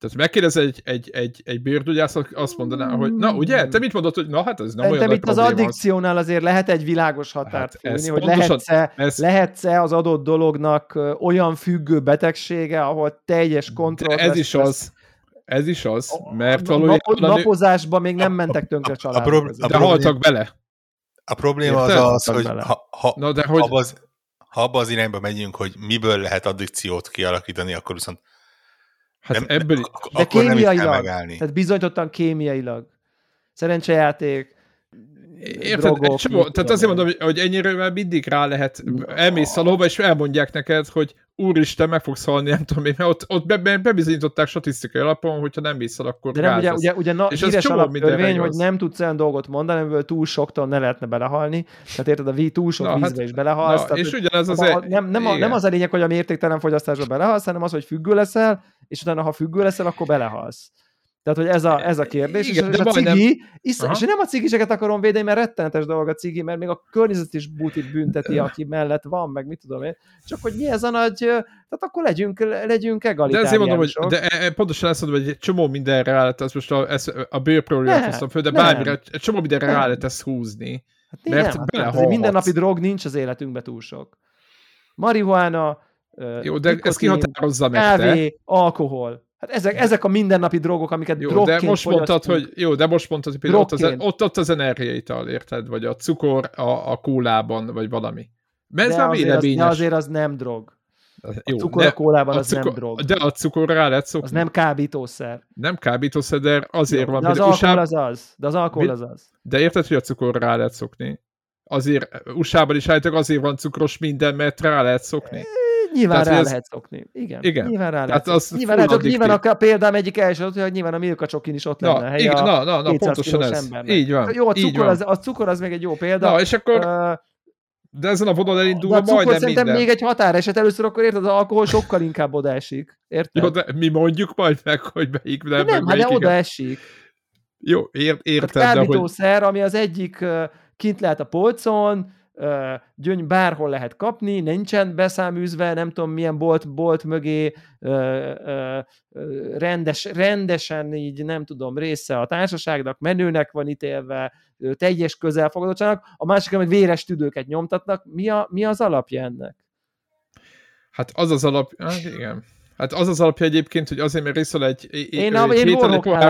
Tehát megkérdez egy, egy, egy, egy bőrgyógyász, azt mondaná, hogy na ugye, te mit mondod, hogy na hát ez nem De olyan nagy itt az addikciónál azért lehet egy világos határt hát fújni, hogy lehetsz-e, ez... lehetsz-e az adott dolognak olyan függő betegsége, ahol teljes kontroll. Ez is az. Ez is az, mert valójában... Nap, napozásban még nem mentek tönkre családok. A, a, a de haltak bele. A probléma Érted? az az, hogy ha, ha, Na, de hogy... Ha, az, ha abba az irányba megyünk, hogy miből lehet addikciót kialakítani, akkor viszont Hát nem, ebből... De kémiailag, tehát bizonyítottan kémiailag. Szerencsejáték, Érted? Drogok, csomó, tehát azért mondom, hogy ennyire mindig rá lehet, elmész a lóba, és elmondják neked, hogy úristen, meg fogsz halni, nem tudom én, mert ott, ott be, be, bebizonyították statisztikai alapon, hogyha nem viszel, akkor De nem, ugye, ugye, ugye na, és híres alaptörvény, hogy nem tudsz olyan dolgot mondani, amiből túl soktól ne lehetne belehalni, tehát érted, a víz túl sok na, vízbe hát, is belehalsz. Na, tehát, és ugyanez az... A, nem, nem, a, nem az a lényeg, hogy a mértéktelen fogyasztásba belehalsz, hanem az, hogy függő leszel, és utána, ha függő leszel, akkor belehalsz. Tehát, hogy ez a, ez a kérdés, Igen, és, és a cigi, nem... isz, és nem a cigiseket akarom védeni, mert rettenetes dolog a cigi, mert még a környezet is butit bünteti, *laughs* aki mellett van, meg mit tudom én. Csak hogy mi ez a nagy, tehát akkor legyünk, legyünk egalitáriánusok. De ezért mondom, hogy de e, e, pontosan ezt mondom, hogy egy csomó mindenre rá lehet, ez most a, ez, a bőrproblémát hoztam föl, de bármire, egy csomó mindenre nem. rá lehet ezt húzni. Hát mert nem, hát mindennapi drog nincs az életünkben túl sok. marihuána, Jó, de nikotin, ez kihatározza meg kávé, te. alkohol. Hát ezek, ezek a mindennapi drogok, amiket jó, de most mondtad, hogy Jó, de most mondtad, hogy például ott az, ott, ott az energiaital, érted? Vagy a cukor a, a kólában, vagy valami. Mert ez de, azért az, de azért az nem drog. Jó, a cukor a kólában az cukor, nem drog. De a cukor rá lehet szokni. Az nem kábítószer. Nem kábítószer, de azért Jó, van. De az alkohol az az. De az alkohol az az. De érted, hogy a cukor rá lehet szokni? Azért USA-ban is állítok, azért van cukros minden, mert rá lehet szokni. Nyilván Tehát, rá ez... lehet szokni. Igen. igen. Nyilván rá lehet az Nyilván, lehet, nyilván a példám egyik első, hogy nyilván a Milka Csokin is ott lenne. Na, igen, na, na, na pontosan ez. Embernek. Így van. Jó, a cukor, az, a cukor az még egy jó példa. Na, és akkor... Uh, de ezen a vonal elindulva a majdnem szerintem minden. még egy határeset először, akkor érted, az alkohol sokkal inkább odaesik. Érted? Jó, de mi mondjuk majd meg, hogy melyik nem, de nem, hát de odaesik. Jó, ér, érted. Hát kábítószer, hogy... ami az egyik kint lehet a polcon, gyöny bárhol lehet kapni, nincsen beszáműzve, nem tudom milyen bolt, bolt mögé rendes, rendesen így nem tudom, része a társaságnak, menőnek van ítélve, teljes közelfogadottságnak, a másik meg véres tüdőket nyomtatnak. Mi, a, mi az alapja ennek? Hát az az alap, hát igen. Hát az az alapja egyébként, hogy azért, mert részül egy, én, a, én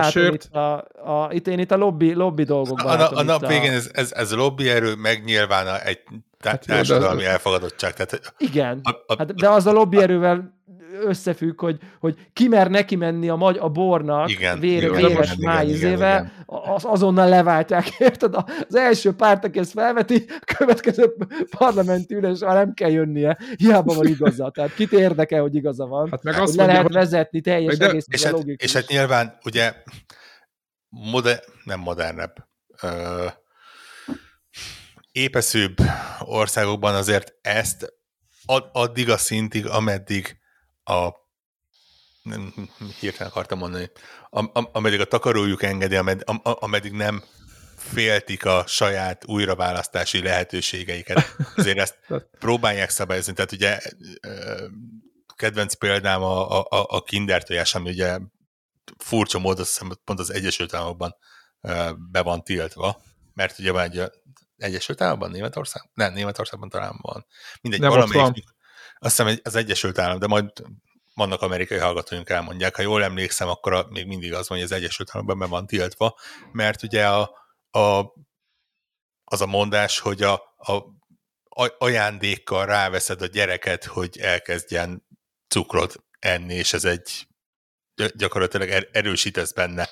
sört. Itt, a, a, itt, én itt a lobby, lobby dolgokban A, a, a nap végén ez, ez, ez lobby erő megnyilván egy hát társadalmi elfogadottság. Tehát, igen, a, a, hát, de az a lobby erővel összefügg, hogy, hogy ki mer neki menni a, magy, a bornak igen, vér, igen, véres májizével, az, azonnal leváltják, *laughs* érted? Az első párt, aki ezt felveti, a következő parlamenti ülés már nem kell jönnie, hiába van igaza. Tehát kit érdekel, hogy igaza van. Hát meg azt le mondja, lehet vezetni teljes de, egész és, hát, és hát nyilván ugye moder, nem modernebb, ö, épeszőbb országokban azért ezt addig a szintig, ameddig a nem, hirtelen akartam mondani, am, am, ameddig a takarójuk engedi, amed, am, ameddig nem féltik a saját újraválasztási lehetőségeiket. Azért ezt *laughs* próbálják szabályozni. Tehát ugye kedvenc példám a, a, a kinder tojás, ami ugye furcsa módon pont az Egyesült Államokban be van tiltva, mert ugye van egy Egyesült Államokban, Németország? Nem, Németországban talán van. Mindegy, nem valamelyik, azt hiszem az Egyesült Állam, de majd vannak amerikai hallgatóink elmondják, ha jól emlékszem, akkor a, még mindig az van, hogy az Egyesült Államokban be van tiltva, mert ugye a, a, az a mondás, hogy a, a ajándékkal ráveszed a gyereket, hogy elkezdjen cukrot enni, és ez egy gyakorlatilag er, erősítesz benne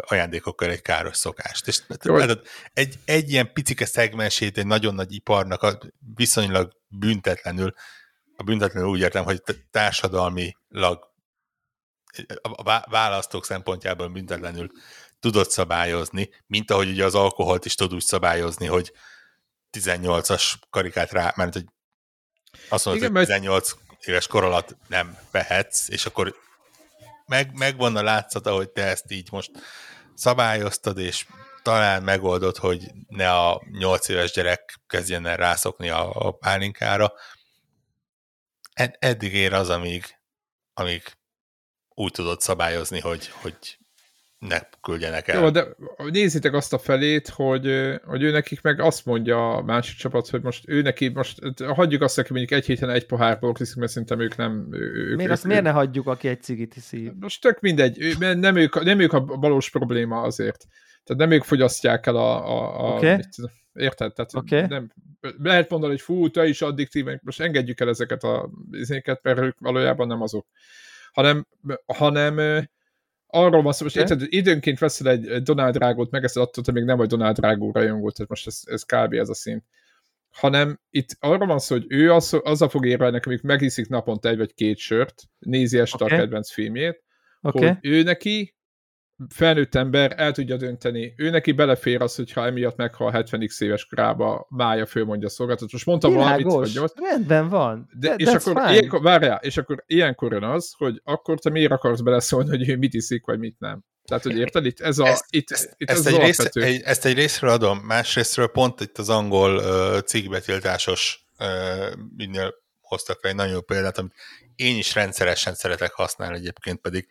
ajándékokkal egy káros szokást. És Jó. egy, egy ilyen picike szegmensét egy nagyon nagy iparnak a viszonylag büntetlenül a büntetlenül úgy értem, hogy társadalmilag a választók szempontjából büntetlenül tudott szabályozni, mint ahogy ugye az alkoholt is tud úgy szabályozni, hogy 18-as karikát rá, mert hogy azt mondod, Igen, hogy 18 éves kor alatt nem vehetsz, és akkor meg, megvan a látszata, hogy te ezt így most szabályoztad, és talán megoldod, hogy ne a 8 éves gyerek kezdjen el rászokni a, a pálinkára, ed- eddig ér az, amíg, amíg úgy tudod szabályozni, hogy, hogy ne küldjenek el. Jó, de nézzétek azt a felét, hogy, hogy ő nekik meg azt mondja a másik csapat, hogy most ő neki, most hagyjuk azt, aki mondjuk egy héten egy pohár iszik, mert szerintem ők nem... Ők, miért, ők, azt miért ne hagyjuk, aki egy cigit hiszi? Most tök mindegy, nem ők, nem ők a valós probléma azért. Tehát nem ők fogyasztják el a... a, a okay. Érted? Tehát okay. nem, lehet mondani, hogy fú, te is addiktív, most engedjük el ezeket a izéket, mert ők valójában nem azok. Hanem, hanem arról van szó, most érted, időnként veszel egy Donald Drágót, megeszed attól, hogy még nem vagy Donald Drágó rajongó, tehát most ez, ez kb. ez a szint. Hanem itt arról van szó, hogy ő az, azzal fog érvelni, amik megiszik naponta egy vagy két sört, nézi este okay. a kedvenc filmjét, okay. hogy ő neki felnőtt ember el tudja dönteni. Ő neki belefér az, hogyha emiatt meghal 70x éves korába, mája fölmondja a szolgáltatót. Most mondtam Világos. valamit, hogy Rendben van. De, és, akkor ilyenkor, várjál, és akkor ilyenkor jön az, hogy akkor te miért akarsz beleszólni, hogy ő mit iszik, vagy mit nem. Tehát, hogy érted, itt ez a, ezt, itt, ezt, itt ezt, ez egy rész, egy, ezt egy részről adom, másrésztről pont itt az angol uh, cikkbetiltásos uh, hoztak fel egy nagyon jó példát, amit én is rendszeresen szeretek használni egyébként, pedig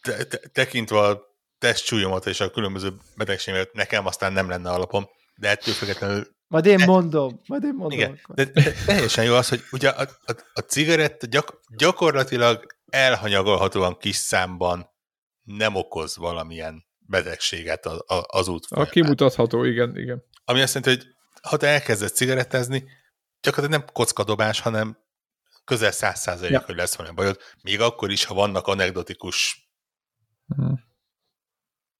te, te, tekintve a testsúlyomat és a különböző betegségemet, nekem aztán nem lenne alapom, de ettől függetlenül Majd én mondom, majd én mondom. Igen, de, de teljesen jó az, hogy ugye a, a, a cigaretta gyak, gyakorlatilag elhanyagolhatóan kis számban nem okoz valamilyen betegséget az, az út A kimutatható, igen, igen. Ami azt jelenti, hogy ha te elkezdesz cigarettázni, gyakorlatilag nem kockadobás, hanem közel száz százalék, ja. hogy lesz valami bajod, még akkor is, ha vannak anekdotikus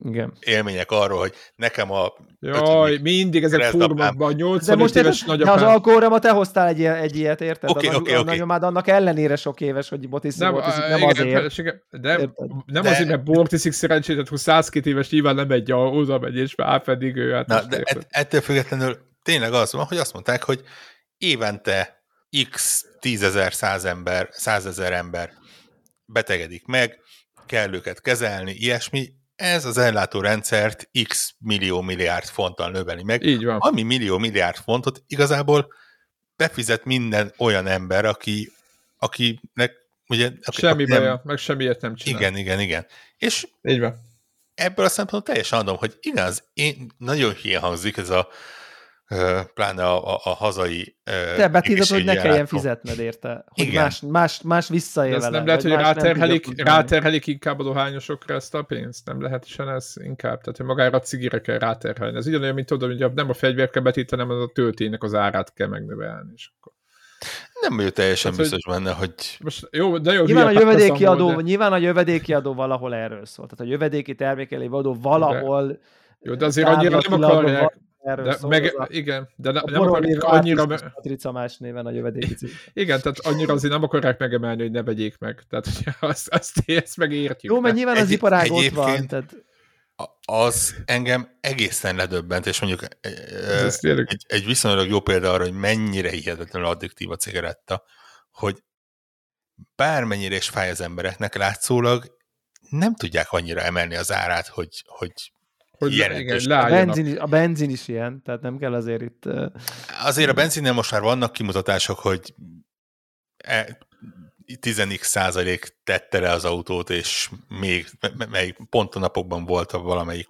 igen. élmények arról, hogy nekem a... Jaj, mindig ezek furmakban, 80 most éves nagyapám. De az alkoholra te hoztál egy, egy ilyet, érted? Oké, okay, oké, okay, annak ellenére sok éves, hogy botiszik, nem, botiszik, nem igen, azért. De, nem de... azért, mert bortiszik szerencsét, hogy 102 éves nyilván nem egy, oda megy, és már pedig ő. Hát Na, de et, ettől függetlenül tényleg az van, hogy azt mondták, hogy évente x tízezer, száz ember, százezer ember betegedik meg, kell őket kezelni, ilyesmi, ez az ellátórendszert x millió milliárd fonttal növeli meg. Így van. Ami millió milliárd fontot igazából befizet minden olyan ember, aki, akinek ugye... Aki, semmi aki baja, nem, meg semmiért nem csinál. Igen, igen, igen. És Így van. ebből a szempontból teljesen adom, hogy igaz, én nagyon hülye hangzik ez a pláne a, a, a hazai Te betítod, hogy ne kelljen fizetned érte, hogy Igen. más, más, más visszaél Ez nem lehet, hogy ráterhelik, ráterhelik inkább a dohányosokra ezt a pénzt? Nem lehet is ez inkább? Tehát, hogy magára a cigire kell ráterhelni. Ez ugyanolyan, mint tudom, hogy nem a fegyver kell betíteni, hanem az a töltének az árát kell megnövelni. És akkor... Nem vagyok teljesen hát, biztos benne, hogy... Most jó, de jó, nyilván, a jövedéki adó, de... nyilván a jövedéki adó valahol erről szól. Tehát a jövedéki termékelé adó valahol de... Jó, de azért annyira nem akarják, Erről de szól meg, a, igen, de ne, nem akarják annyira... Patrica más néven a jövedéki cikk. *laughs* Igen, tehát annyira azért nem akarják megemelni, hogy ne vegyék meg. Tehát *laughs* azt, azt, ezt megértjük. Jó, mert nyilván az iparág ott van. Tehát... Az engem egészen ledöbbent, és mondjuk egy, egy viszonylag jó példa arra, hogy mennyire hihetetlenül addiktív a cigaretta, hogy bármennyire is fáj az embereknek, látszólag nem tudják annyira emelni az árát, hogy, hogy hogy jelentős. Igen, a, benzin is, a benzin is ilyen, tehát nem kell azért itt... Azért a benzinnél most már vannak kimutatások, hogy e- 10x százalék tette le az autót, és még mely pont a napokban volt a valamelyik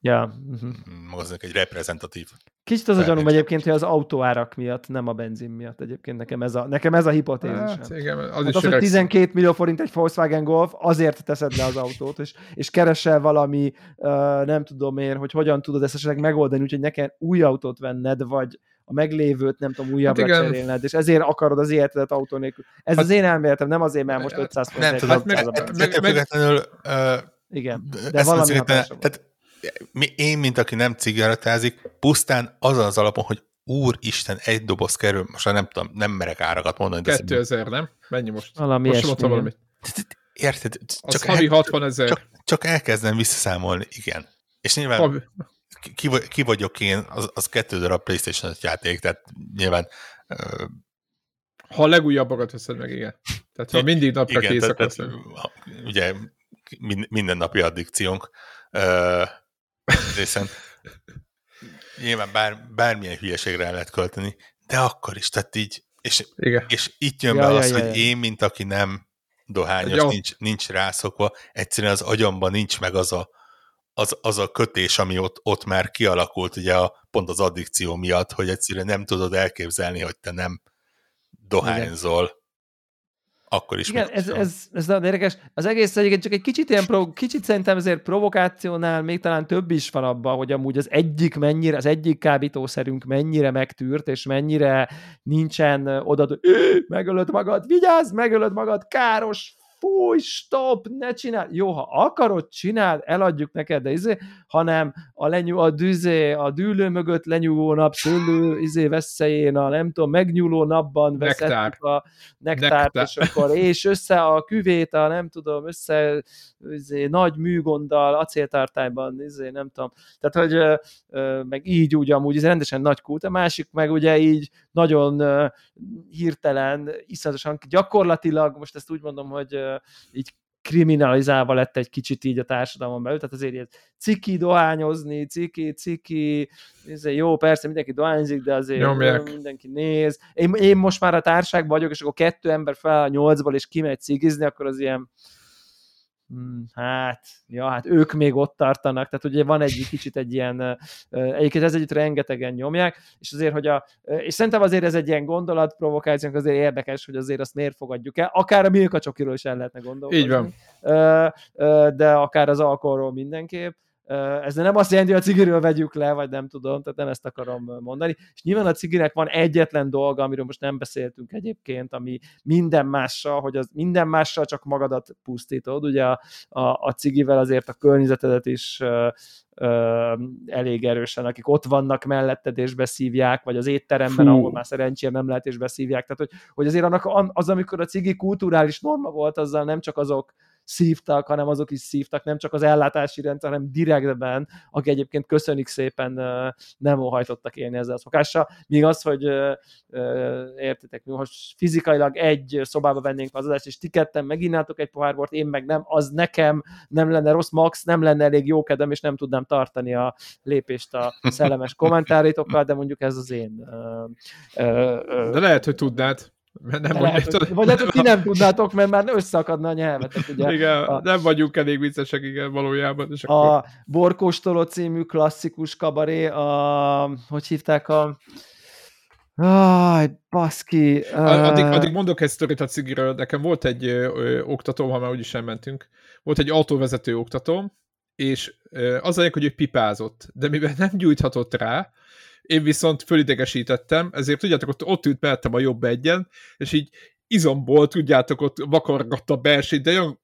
ja. uh-huh. egy reprezentatív. Kicsit az a gyanúm egyébként, hogy az autóárak miatt, nem a benzin miatt egyébként nekem ez a, nekem ez a hipotézis. Hát, hát, igen, az, hát is az, hogy 12 millió forint egy Volkswagen Golf, azért teszed le az autót, és, és keresel valami, uh, nem tudom én, hogy hogyan tudod ezt esetleg megoldani, úgyhogy nekem új autót venned, vagy, a meglévőt nem tudom újabbra hát cserélned, és ezért akarod az életedet autó nélkül. Ez hát, az én elméletem, nem azért, mert most 500 forint. Nem tudom, meg, meg, meg, meg, igen, de valami tehát én, mint aki nem cigarettázik, pusztán az az alapon, hogy úristen, egy doboz kerül, most nem tudom, nem merek árakat mondani. 2000, nem? Mennyi most? Valami most valami. Érted? Csak, az havi 60 ezer. Csak, csak elkezdem visszaszámolni, igen. És nyilván havi. Ki, ki vagyok én, az, az kettő darab playstation játék, tehát nyilván ha a legújabbakat veszed meg, igen. Tehát ha mindig napra igen, kész, tehát, tehát, ugye minden napi addikciónk részen nyilván bár, bármilyen hülyeségre el lehet költeni, de akkor is, tehát így, és, Igen. és itt jön ja, be ja, az, ja, hogy ja. én, mint aki nem dohányos, nincs, nincs rászokva, egyszerűen az agyamban nincs meg az a, az, az a kötés, ami ott, ott már kialakult, ugye a, pont az addikció miatt, hogy egyszerűen nem tudod elképzelni, hogy te nem dohányzol, Igen akkor is. Igen, ez, ez, ez nagyon érdekes. Az egész egyébként csak egy kicsit ilyen, pro, kicsit szerintem ezért provokációnál még talán több is van abban, hogy amúgy az egyik mennyire, az egyik kábítószerünk mennyire megtűrt, és mennyire nincsen oda, megölöd magad, vigyázz, megölöd magad, káros, fúj, stop, ne csinál. Jó, ha akarod, csináld, eladjuk neked, de izé, hanem a, lenyú, a düzé, a dűlő mögött lenyúló nap, szőlő izé veszélyén, a nem tudom, megnyúló napban veszettük a nektárt, Nektár. és akkor, és össze a küvét, a nem tudom, össze izé, nagy műgonddal, acéltartályban, izé, nem tudom. Tehát, hogy ö, ö, meg így úgy amúgy, ez rendesen nagy kult, a másik meg ugye így nagyon hirtelen, iszonyatosan gyakorlatilag, most ezt úgy mondom, hogy így kriminalizálva lett egy kicsit így a társadalmon belül, tehát azért ilyen ciki dohányozni, ciki, ciki, jó, persze mindenki dohányzik, de azért Nyomják. mindenki néz. Én, én most már a társágban vagyok, és akkor kettő ember fel a nyolcból, és kimegy cigizni, akkor az ilyen hát, ja, hát ők még ott tartanak, tehát ugye van egy kicsit egy ilyen, egyébként ez együtt rengetegen nyomják, és azért, hogy a, és szerintem azért ez egy ilyen gondolatprovokációnk azért érdekes, hogy azért azt miért fogadjuk el, akár a Milka Csokiról is el lehetne gondolni. Így van. De akár az alkoholról mindenképp. Ez nem azt jelenti, hogy a cigiről vegyük le, vagy nem tudom, tehát nem ezt akarom mondani. És nyilván a ciginek van egyetlen dolga, amiről most nem beszéltünk egyébként, ami minden mással, hogy az minden mással csak magadat pusztítod. Ugye a, a, a cigivel azért a környezetedet is ö, elég erősen, akik ott vannak melletted és beszívják, vagy az étteremben, Fú. ahol már szerencsére nem lehet és beszívják. Tehát, hogy, hogy azért annak, az, amikor a cigi kulturális norma volt, azzal nem csak azok szívtak, hanem azok is szívtak, nem csak az ellátási rendszer, hanem direktben, akik egyébként köszönik szépen nem óhajtottak élni ezzel a szokással, míg az, hogy értitek, mi most fizikailag egy szobába vennénk az adást, és ti ketten meginátok egy pohár bort, én meg nem, az nekem nem lenne rossz, max, nem lenne elég jó kedvem, és nem tudnám tartani a lépést a szellemes kommentáritokkal, de mondjuk ez az én. De lehet, hogy tudnád. Mert nem lehet, hogy, vagy lehet, hogy ti nem tudnátok, mert már összeakadna a nyelvetek. Ugye? Igen, a, nem vagyunk elég viccesek, igen, valójában. És akkor... A Borkóstoló című klasszikus kabaré, a, hogy hívták a Aj, baszki. Uh... Addig, addig mondok egy sztorit a cigiről. Nekem volt egy ö, ö, oktatóm, ha már úgyis mentünk. Volt egy autóvezető oktatóm, és ö, az a hogy ő pipázott, de mivel nem gyújthatott rá, én viszont fölidegesítettem, ezért tudjátok, ott, ott ült mellettem a jobb egyen, és így izomból, tudjátok, ott vakargatta a belsét, de olyan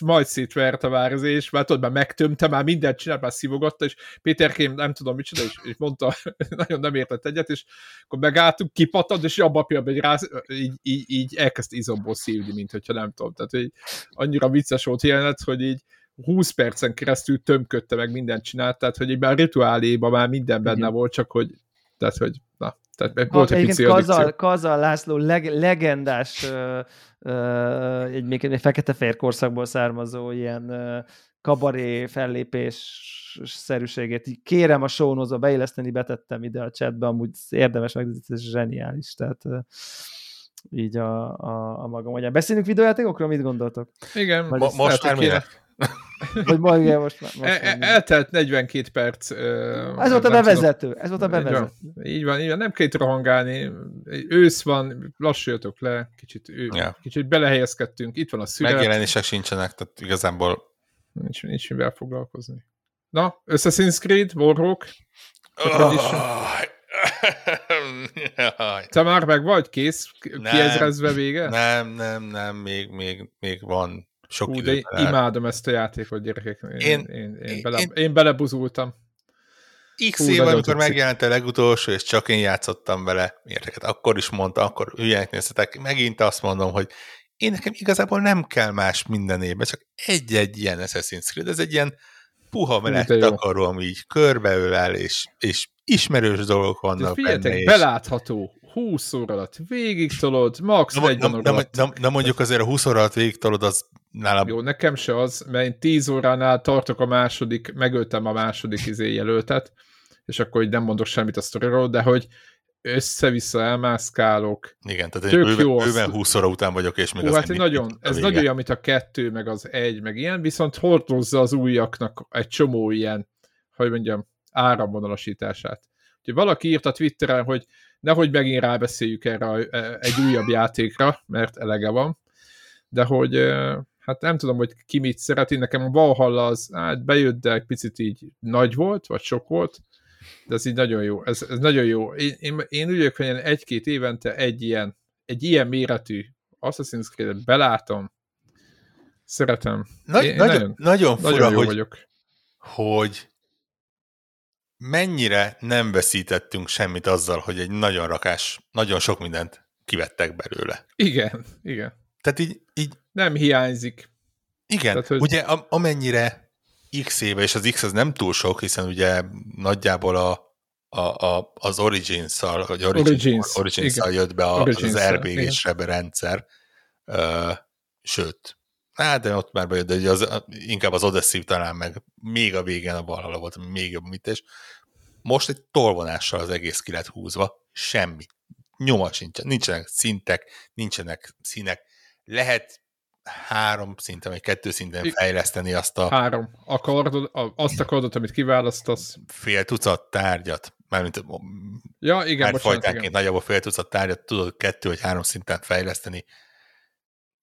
majd szétvert a várzés, mert tudod, már megtömte, már mindent csinált, már szívogatta, és Péterkém nem tudom micsoda, és, és mondta, *laughs* nagyon nem értett egyet, és akkor megálltunk, kipatad, és abban a pillanatban ráz, így, így, így elkezd izomból szívni, mint hogyha nem tudom. Tehát, hogy annyira vicces volt jelenet, hogy így 20 percen keresztül tömködte meg mindent csinált, tehát hogy már rituáléban már minden benne Igen. volt, csak hogy, tehát hogy, na, tehát volt egy pici Kazal, Kazal László leg, legendás uh, uh, egy, még egy fekete-fehér korszakból származó ilyen uh, kabaré fellépés szerűségét. Kérem a sónozó beilleszteni, betettem ide a chatbe, amúgy érdemes meg, ez zseniális. Tehát uh, így a, a, a magam. Ugye beszélünk videójátékokról, mit gondoltok? Igen, Mo- most már vagy majd igen, most, most el, e- eltelt 42 perc. Ez volt a bevezető. Ez volt a bevezető. Így van, így van, így van. nem kell itt rohangálni. Ősz van, lassuljatok le, kicsit, ő, ja. kicsit belehelyezkedtünk. Itt van a szület. Megjelenések sincsenek, tehát igazából nincs, nincs mivel foglalkozni. Na, Assassin's Creed, Warhawk. Oh, Te már meg vagy kész? Kiezrezve vége? Nem, nem, nem, még, még, még van sok Hú, de imádom ezt a játékot, gyerekek. Én, én, én, én, bele, én, én belebuzultam. X év, amikor megjelent a legutolsó, és csak én játszottam vele, érdeket, akkor is mondta, akkor hülyenek néztetek, megint azt mondom, hogy én nekem igazából nem kell más minden évben, csak egy-egy ilyen Assassin's Creed, ez egy ilyen puha menet takarom, így körbeölel, és, és ismerős dolgok vannak De figyeljetek, benne. És... belátható, 20 óra alatt végig tolod, max. na, 40 óra alatt. Na, na, mondjuk azért a 20 óra alatt végig tolod, az nálam... Jó, nekem se az, mert én 10 óránál tartok a második, megöltem a második izé jelöltet, és akkor így nem mondok semmit a sztoriról, de hogy össze-vissza elmászkálok. Igen, tehát Tök bőven, jó bőven 20 óra után vagyok, és még Hú, az hát nagyon, ez nagyon olyan, mint a kettő, meg az egy, meg ilyen, viszont hordozza az újaknak egy csomó ilyen, hogy mondjam, áramvonalasítását. Úgyhogy valaki írt a Twitteren, hogy nehogy megint rábeszéljük erre egy újabb játékra, mert elege van, de hogy hát nem tudom, hogy ki mit szereti, nekem a Valhalla az hát bejött, de egy picit így nagy volt, vagy sok volt, de ez így nagyon jó, ez, ez nagyon jó. Én, én, én vagyok, hogy egy-két évente egy ilyen, egy ilyen méretű Assassin's Creed-et belátom, szeretem. Nagy, én, nagyon, nagyon, nagyon fura, nagyon jó hogy, vagyok. hogy mennyire nem veszítettünk semmit azzal, hogy egy nagyon rakás, nagyon sok mindent kivettek belőle. Igen, igen. Tehát így... így nem hiányzik. Igen, Tehát, hogy... ugye amennyire X éve, és az X az nem túl sok, hiszen ugye nagyjából a, a, a, az Origins-szal, vagy Origins, Origins, jött be a, az RPG-s rendszer, uh, sőt, Hát, de ott már bejött, de az, inkább az Odyssey talán meg még a végén a Valhalla volt, még jobb mit és most egy tolvonással az egész ki lett húzva, semmi. Nyoma sincsen, nincsenek szintek, nincsenek színek. Lehet három szinten, vagy kettő szinten fejleszteni azt a... Három. A azt a kardot, amit kiválasztasz. Fél tucat tárgyat, mármint ja, igen, bocsánat, igen. nagyjából fél tucat tárgyat tudod kettő vagy három szinten fejleszteni.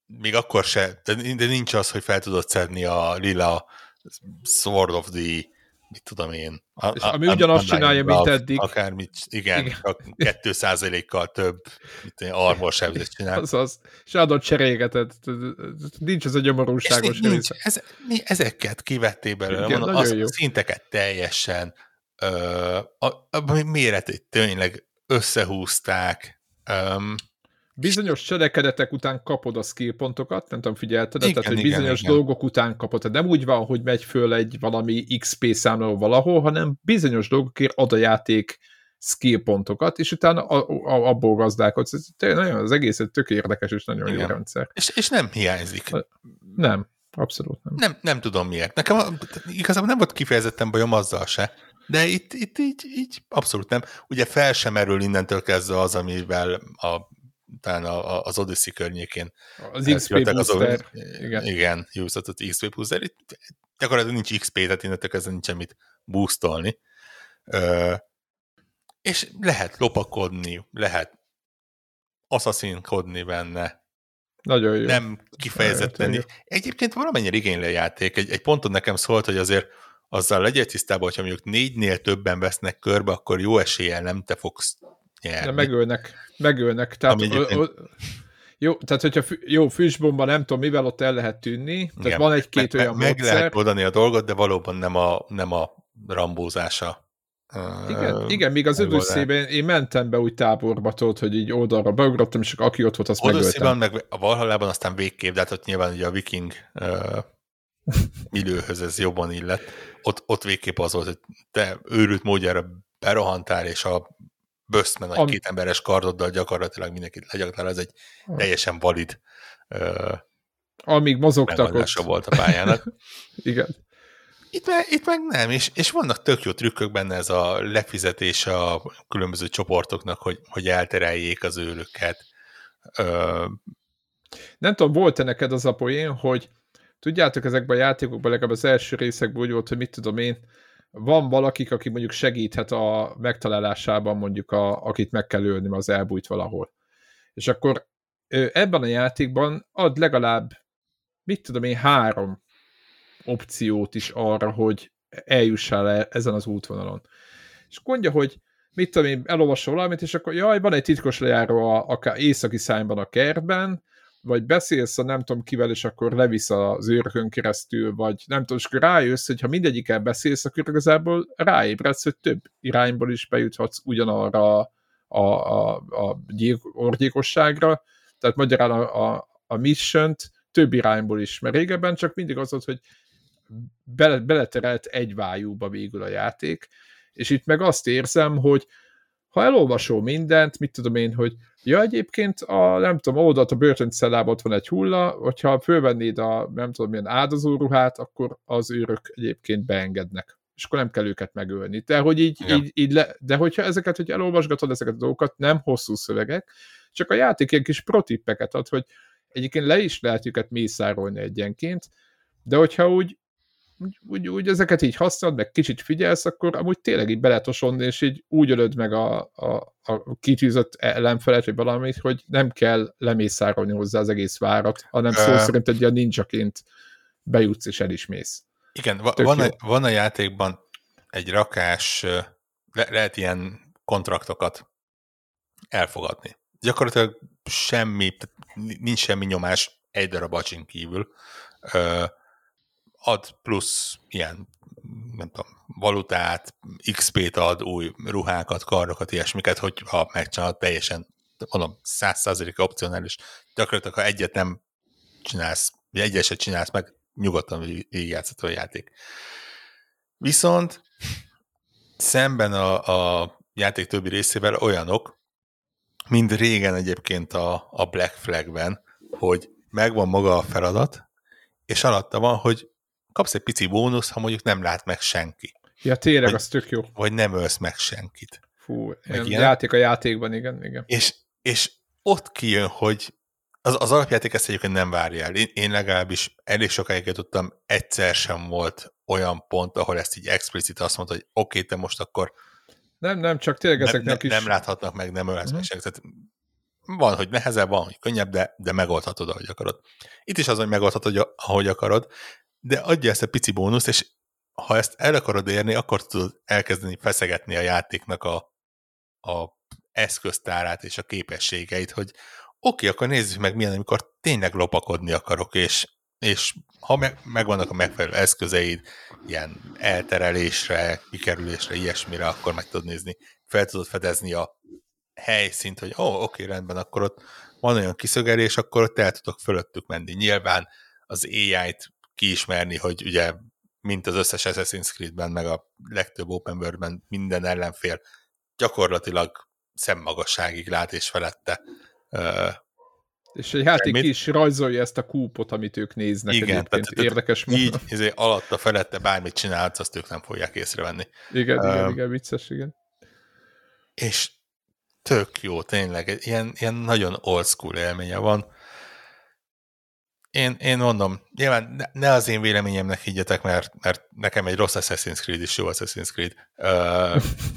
Még akkor se, de, de nincs az, hogy fel tudod szedni a lila Sword of the mit tudom én. A, és ami a, ugyanazt csinálja, mint eddig. Akármit, igen, igen. a 2%-kal több mint armor sebzést csinál. *laughs* Azaz, és adott cserégeted. Nincs ez a gyomorúságos nincs, ez, ezeket kivették belőle, igen, mondom, az jó. szinteket teljesen ö, a, a méretét tényleg összehúzták, um, Bizonyos cselekedetek után kapod a skill pontokat, nem tudom, figyelted, igen, tehát hogy igen, bizonyos igen. dolgok után kapod. Tehát nem úgy van, hogy megy föl egy valami XP számláló valahol, hanem bizonyos dolgokért ad a játék skill pontokat, és utána a, a, abból gazdálkodsz. Ez nagyon, az egész egy tök érdekes és nagyon igen. jó rendszer. És, és nem hiányzik. Nem, abszolút nem. Nem, nem tudom miért. Nekem igazából nem volt kifejezetten bajom azzal se, de itt, itt így, így abszolút nem. Ugye fel sem erül innentől kezdve az, amivel a talán a, a, az Odyssey környékén. Az XP booster. igen. Igen, Ubisoft XP booster. Itt gyakorlatilag nincs XP, tehát innentől kezdve nincs mit boostolni. Ö, és lehet lopakodni, lehet assassinkodni benne. Nagyon jó. Nem kifejezetten. Nagyon Egyébként valamennyire igényli a játék. Egy, egy ponton nekem szólt, hogy azért azzal legyél tisztában, hogyha mondjuk négynél többen vesznek körbe, akkor jó eséllyel nem te fogsz nyerni. De megölnek, megölnek. Tehát, o, o, jó, tehát hogyha fü, jó, füstbomba nem tudom, mivel ott el lehet tűnni, tehát Igen. van egy-két meg, olyan meg, módszer. Meg lehet oldani a dolgot, de valóban nem a, nem a rambózása. Igen, uh, igen még az Odyssey-ben én mentem be úgy táborba, tudod, hogy így oldalra beugrottam, és aki ott volt, azt megöltem. meg a Valhallában aztán végképp, de hát ott nyilván ugye a viking uh, időhöz ez jobban illet. Ott, ott végképp az volt, hogy te őrült módjára berohantál, és a böszme nagy Am... két emberes kardoddal gyakorlatilag mindenkit legyaktál, ez egy teljesen valid uh, amíg mozogtak ott. volt a pályának. *laughs* Igen. Itt meg, itt meg nem, és, és vannak tök jó trükkök benne ez a lefizetés a különböző csoportoknak, hogy, hogy eltereljék az őröket. Uh, nem tudom, volt-e neked az a poén, hogy tudjátok, ezekben a játékokban, legalább az első részekben úgy volt, hogy mit tudom én, van valakik, aki mondjuk segíthet a megtalálásában mondjuk, a, akit meg kell ölni, mert az elbújt valahol. És akkor ebben a játékban ad legalább, mit tudom én, három opciót is arra, hogy eljussál el ezen az útvonalon. És mondja, hogy mit tudom én, elolvasol valamit, és akkor jaj, van egy titkos lejáró a, akár északi szányban a kertben, vagy beszélsz a nem tudom kivel, és akkor levisz az őrökön keresztül, vagy nem tudom, és akkor rájössz, hogy mindegyikkel beszélsz, akkor igazából ráébredsz, hogy több irányból is bejuthatsz ugyanarra a, a, a, a orgyékosságra, tehát magyarán a, a, a mission több irányból is, mert régebben csak mindig az volt, hogy bele, beleterelt egy vájúba végül a játék, és itt meg azt érzem, hogy ha elolvasol mindent, mit tudom én, hogy ja, egyébként a, nem tudom, oldalt a börtöncellában ott van egy hulla, hogyha fölvennéd a, nem tudom, milyen áldozóruhát, akkor az őrök egyébként beengednek és akkor nem kell őket megölni. De, hogy így, ja. így, így le, de hogyha ezeket, hogy elolvasgatod ezeket a dolgokat, nem hosszú szövegek, csak a játék ilyen kis protippeket ad, hogy egyébként le is lehet őket mészárolni egyenként, de hogyha úgy úgy, úgy, úgy ezeket így használod, meg kicsit figyelsz, akkor amúgy tényleg így beletosonni, és így úgy ölöd meg a, a, a kitűzött ellenfelet, vagy valamit, hogy nem kell lemészárolni hozzá az egész várat, hanem szó uh, szerint egy ilyen ninjaként bejutsz és el is mész. Igen, va- van, a, van a játékban egy rakás, le- lehet ilyen kontraktokat elfogadni. Gyakorlatilag semmi, nincs semmi nyomás egy darab acsin kívül. Uh, ad plusz ilyen, nem tudom, valutát, XP-t ad, új ruhákat, kardokat, ilyesmiket, hogyha megcsinálod teljesen, mondom, százszázalék opcionális. Gyakorlatilag, ha egyet nem csinálsz, vagy egyet se csinálsz meg, nyugodtan végigjátszható a játék. Viszont szemben a, a játék többi részével olyanok, mint régen egyébként a, a Black Flagben, hogy megvan maga a feladat, és alatta van, hogy kapsz egy pici bónusz, ha mondjuk nem lát meg senki. Ja, tényleg, vagy, az tök jó. Vagy nem ölsz meg senkit. Fú, ilyen játék a játékban, igen, igen. És, és ott kijön, hogy az, az alapjáték ezt egyébként nem várja el. Én, én legalábbis elég sokáig tudtam, egyszer sem volt olyan pont, ahol ezt így explicit azt mondta, hogy oké, okay, te most akkor nem, nem, csak tényleg ezeknek nem, is... Nem láthatnak meg, nem ölhetnek uh-huh. Tehát van, hogy nehezebb, van, hogy könnyebb, de, de megoldhatod, ahogy akarod. Itt is az, hogy megoldhatod, ahogy akarod, de adja ezt a pici bónuszt, és ha ezt el akarod érni, akkor tudod elkezdeni feszegetni a játéknak a, a eszköztárát és a képességeit, hogy oké, okay, akkor nézzük meg milyen, amikor tényleg lopakodni akarok, és, és ha me, megvannak a megfelelő eszközeid, ilyen elterelésre, kikerülésre, ilyesmire, akkor meg tudod nézni, fel tudod fedezni a helyszínt, hogy ó, oh, oké, okay, rendben, akkor ott van olyan kiszögelés, akkor ott el tudok fölöttük menni. Nyilván az AI-t kiismerni, hogy ugye mint az összes Assassin's Creed-ben, meg a legtöbb open world-ben minden ellenfél gyakorlatilag szemmagasságig lát és felette. És egy játék mit? is rajzolja ezt a kúpot, amit ők néznek Igen, egyébként. Tehát, Érdekes módon. Így, izé, alatta, felette bármit csinálsz, azt ők nem fogják észrevenni. Igen, uh, igen, igen, vicces, igen. És tök jó, tényleg, ilyen, ilyen nagyon old school élménye van én, én mondom, nyilván ne, ne az én véleményemnek higgyetek, mert, mert nekem egy rossz Assassin's Creed is jó Assassin's Creed,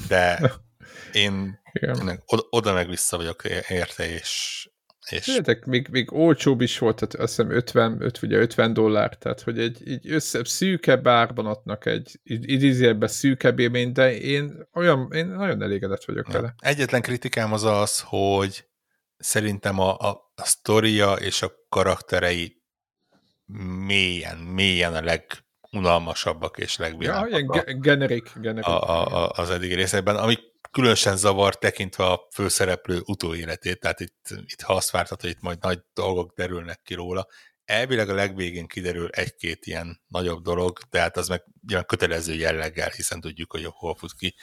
de *laughs* én, én oda, oda meg vissza vagyok érte, és, és... Értek, még, még olcsóbb is volt, tehát azt hiszem 50, 50, ugye 50 dollár, tehát hogy egy, egy össze, szűkebb árban adnak egy idézőjelbe szűkebb élmény, de én olyan, én nagyon elégedett vagyok ja. vele. Egyetlen kritikám az az, hogy szerintem a, a, a sztoria és a karakterei mélyen, mélyen a legunalmasabbak és legvilágabbak. Ja, ilyen generik, generik. A, a, a, az eddigi részekben, ami különösen zavar tekintve a főszereplő utóéletét, tehát itt, itt ha azt vártad, hogy itt majd nagy dolgok derülnek ki róla, elvileg a legvégén kiderül egy-két ilyen nagyobb dolog, de hát az meg ilyen kötelező jelleggel, hiszen tudjuk, hogy hol fut ki.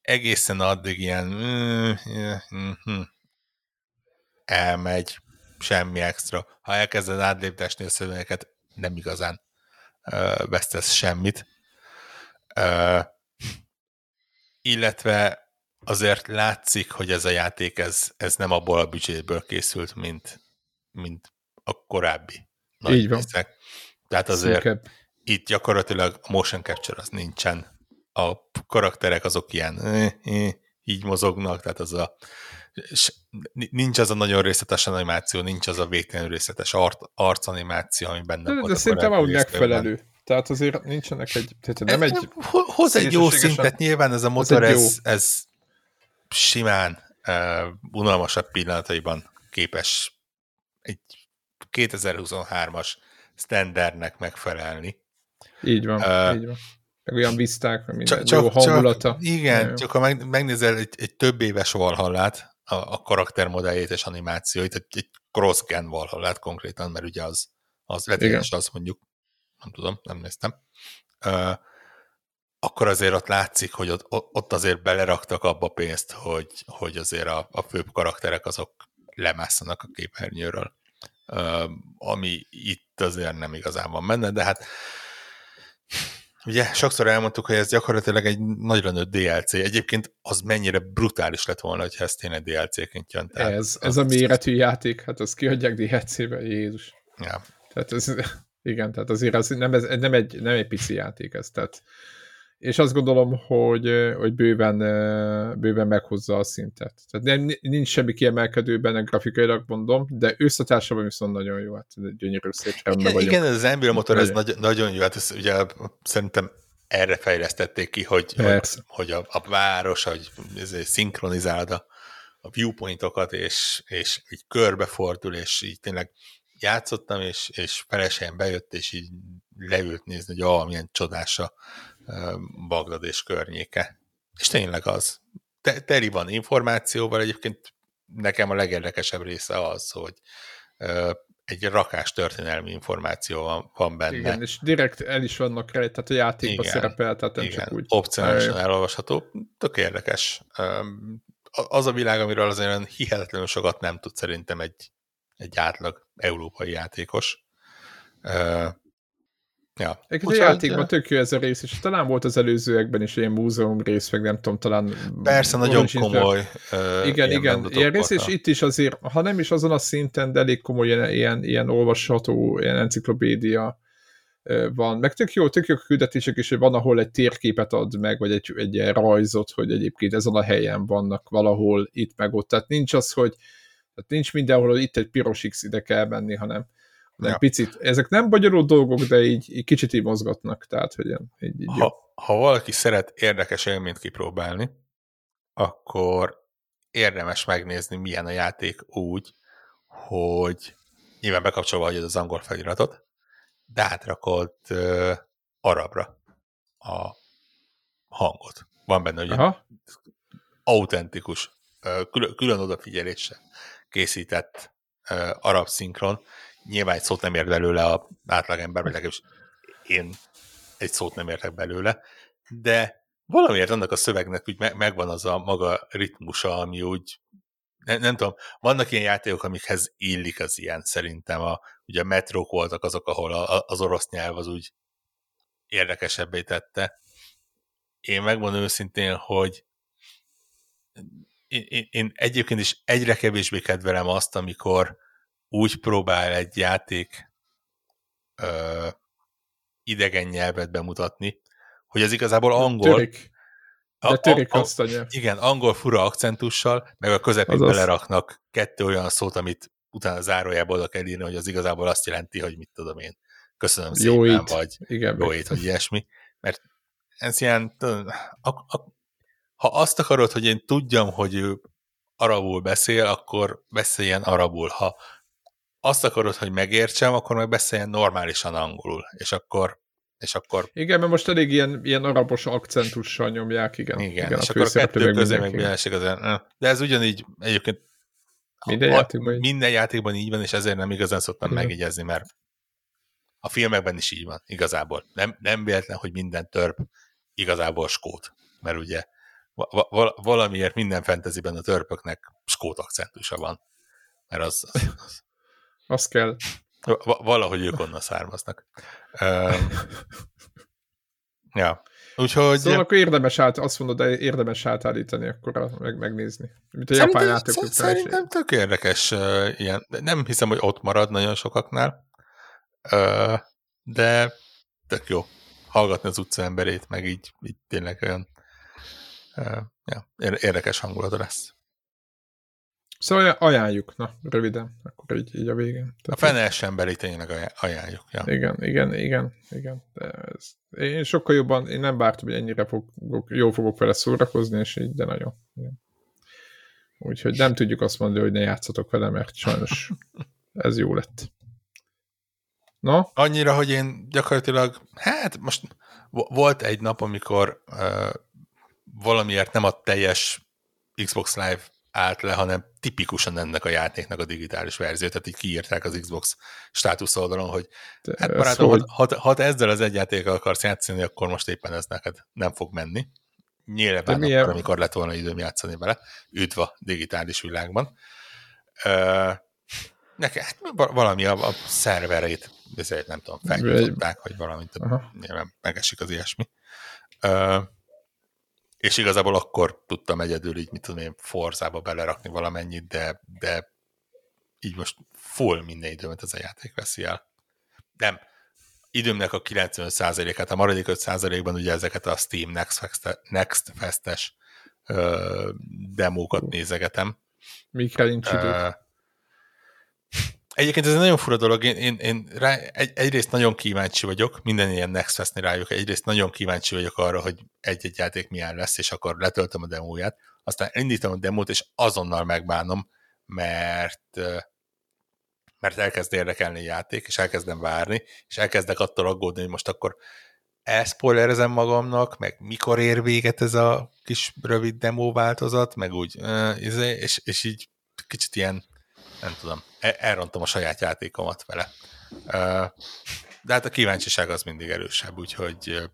Egészen addig ilyen mm, mm, mm, elmegy, semmi extra. Ha elkezded átléptesni a szövegeket, nem igazán uh, vesztesz semmit. Illetve azért látszik, hogy ez a játék, ez, ez nem abból a büdzséből készült, mint, mint a korábbi nagy Így van. Részek. Tehát azért Szűkebb. itt gyakorlatilag a motion capture az nincsen. A karakterek azok ilyen így mozognak, tehát az a nincs az a nagyon részletes animáció, nincs az a végtelenül részletes art, arcanimáció, ami benne de, volt. De szerintem ahogy megfelelő. Tehát azért nincsenek egy... Tehát nem egy hoz egy jó szintet, nyilván ez a motor, ez, ez simán uh, unalmasabb pillanataiban képes egy 2023-as standardnek megfelelni. Így van, uh, így van. Meg olyan viszták, minden csak, jó hangulata. Csak, igen, jó. csak ha megnézel egy, egy több éves valhallát, a, a karaktermodelljét és animációit, egy, egy cross-gen valahol konkrétan, mert ugye az, az letétes az mondjuk, nem tudom, nem néztem, uh, akkor azért ott látszik, hogy ott, ott azért beleraktak abba pénzt, hogy, hogy azért a, a főbb karakterek azok lemásszanak a képernyőről, uh, ami itt azért nem igazán van benne, de hát Ugye sokszor elmondtuk, hogy ez gyakorlatilag egy nagyra nőtt DLC. Egyébként az mennyire brutális lett volna, hogyha ez tényleg DLC-ként jön. Tehát ez, ez a méretű játék, hát azt kiadják DLC-be, Jézus. Ja. Tehát ez, igen, tehát azért az nem, ez, nem, egy, nem egy pici játék ez, tehát és azt gondolom, hogy, hogy bőven, bőven meghozza a szintet. Tehát nem, nincs semmi kiemelkedő benne grafikailag mondom, de összetársában viszont nagyon jó, hát gyönyörű szép igen, vagyok. igen, az Ember motor, ez nagy, nagyon jó, hát ez ugye szerintem erre fejlesztették ki, hogy, hogy, hogy a, a város, hogy szinkronizálda a, a viewpointokat, és, és így körbefordul, és így tényleg játszottam, és, és felesén bejött, és így leült nézni, hogy ah, milyen csodás a, Bagdad és környéke. És tényleg az. Te, teli van információval, egyébként nekem a legérdekesebb része az, hogy egy rakás történelmi információ van, van benne. Igen, és direkt el is vannak rá, tehát a játékban igen, szerepel, tehát nem igen, csak úgy. opcionálisan elolvasható. Tök érdekes. Az a világ, amiről azért olyan hihetetlenül sokat nem tud szerintem egy, egy átlag európai játékos Ja. Egy játékban tök jó ez a rész, és talán volt az előzőekben is ilyen múzeum rész, meg nem tudom, talán... Persze, nagyon komoly. Uh, igen, ilyen igen, ilyen rész, és itt is azért, ha nem is azon a szinten, de elég komoly ilyen, ilyen, ilyen olvasható, ilyen enciklopédia van. Meg tök jó, tök jó küldetések is, hogy van, ahol egy térképet ad meg, vagy egy, egy ilyen rajzot, hogy egyébként ezen a helyen vannak valahol itt meg ott. Tehát nincs az, hogy tehát nincs mindenhol, hogy itt egy piros X ide kell menni, hanem nem ja. picit. Ezek nem bonyolult dolgok, de így, így kicsit így mozgatnak, tehát hogy így, így ha, ha valaki szeret érdekes élményt kipróbálni, akkor érdemes megnézni, milyen a játék úgy, hogy nyilván bekapcsolva hagyod az angol feliratot, de átrakod uh, arabra a hangot. Van benne ugye Aha. autentikus, külön, külön odafigyeléssel készített uh, arab szinkron, nyilván egy szót nem ért belőle a átlagember, vagy legalábbis én egy szót nem értek belőle, de valamiért annak a szövegnek úgy megvan az a maga ritmusa, ami úgy nem, nem tudom, vannak ilyen játékok, amikhez illik az ilyen, szerintem. A, ugye a metrók voltak azok, ahol a, az orosz nyelv az úgy érdekesebbé tette. Én megmondom őszintén, hogy én, én, én egyébként is egyre kevésbé kedvelem azt, amikor úgy próbál egy játék ö, idegen nyelvet bemutatni, hogy ez igazából angol. Törik. De törik a, a, azt a nyelv. Igen, angol fura akcentussal, meg a közepén Azaz. beleraknak kettő olyan szót, amit utána zárójából oda kell írni, hogy az igazából azt jelenti, hogy mit tudom én, köszönöm jó szépen, itt. vagy igen, jó itt, vagy ilyesmi. Mert ez ilyen, a, a, ha azt akarod, hogy én tudjam, hogy ő arabul beszél, akkor beszéljen arabul. Ha azt akarod, hogy megértsem, akkor meg beszéljen normálisan angolul, és akkor és akkor... Igen, mert most elég ilyen, ilyen arabos akcentussal nyomják, igen. Igen, igen és a akkor a kettő közé meg azért. De ez ugyanígy egyébként minden, a, játékban így. minden játékban így van, és ezért nem igazán szoktam igen. megjegyezni, mert a filmekben is így van, igazából. Nem, nem véletlen, hogy minden törp igazából skót, mert ugye val valamiért minden fenteziben a törpöknek skót akcentusa van. Mert az, az, az azt kell. Valahogy ők onnan származnak. Ja. Úgyhogy... Szóval akkor érdemes át, azt mondod, de érdemes átállítani, akkor meg, megnézni. Mint a japán játékok. Szerintem tök érdekes uh, ilyen. Nem hiszem, hogy ott marad nagyon sokaknál, uh, de tök jó hallgatni az utca emberét, meg így, így tényleg olyan uh, ja, érdekes hangulata lesz. Szóval ajánljuk, na, röviden, akkor így, így a végén. Tehát a fenes emberi tényleg ajánljuk. Ja. Igen, igen, igen, igen. De ez, én sokkal jobban, én nem vártam, hogy ennyire fogok, jól fogok vele szórakozni, és így, de nagyon. Igen. Úgyhogy nem tudjuk azt mondani, hogy ne játszatok vele, mert sajnos *laughs* ez jó lett. No? Annyira, hogy én gyakorlatilag, hát most volt egy nap, amikor uh, valamiért nem a teljes Xbox Live állt le, hanem tipikusan ennek a játéknak a digitális verzió, tehát így kiírták az Xbox státusz oldalon, hogy De hát barátom, hogy... ha, ha te ezzel az egy játékkal akarsz játszani, akkor most éppen ez neked nem fog menni. Nyilván milyen... akkor, amikor lett volna időm játszani vele, üdv a digitális világban. Uh, nekem hát valami a, a szerverét, ezért nem tudom, felnyitották, hogy valamit, nyilván megesik az ilyesmi. Uh, és igazából akkor tudtam egyedül így, mit tudom én, forzába belerakni valamennyit, de, de így most full minden időmet ez a játék veszi el. Nem, időmnek a 95%-át, a maradék 5%-ban ugye ezeket a Steam Next, Fest Next Fest-es demókat nézegetem. Mikre nincs idő? Egyébként ez egy nagyon fura dolog, én, én, én rá, egy, egyrészt nagyon kíváncsi vagyok, minden ilyen Next fest rájuk, egyrészt nagyon kíváncsi vagyok arra, hogy egy-egy játék milyen lesz, és akkor letöltöm a demóját, aztán indítom a demót, és azonnal megbánom, mert mert elkezd érdekelni a játék, és elkezdem várni, és elkezdek attól aggódni, hogy most akkor elszpoilerezem magamnak, meg mikor ér véget ez a kis rövid demo változat, meg úgy, és, és így kicsit ilyen nem tudom, e- elrontom a saját játékomat vele. De hát a kíváncsiság az mindig erősebb, úgyhogy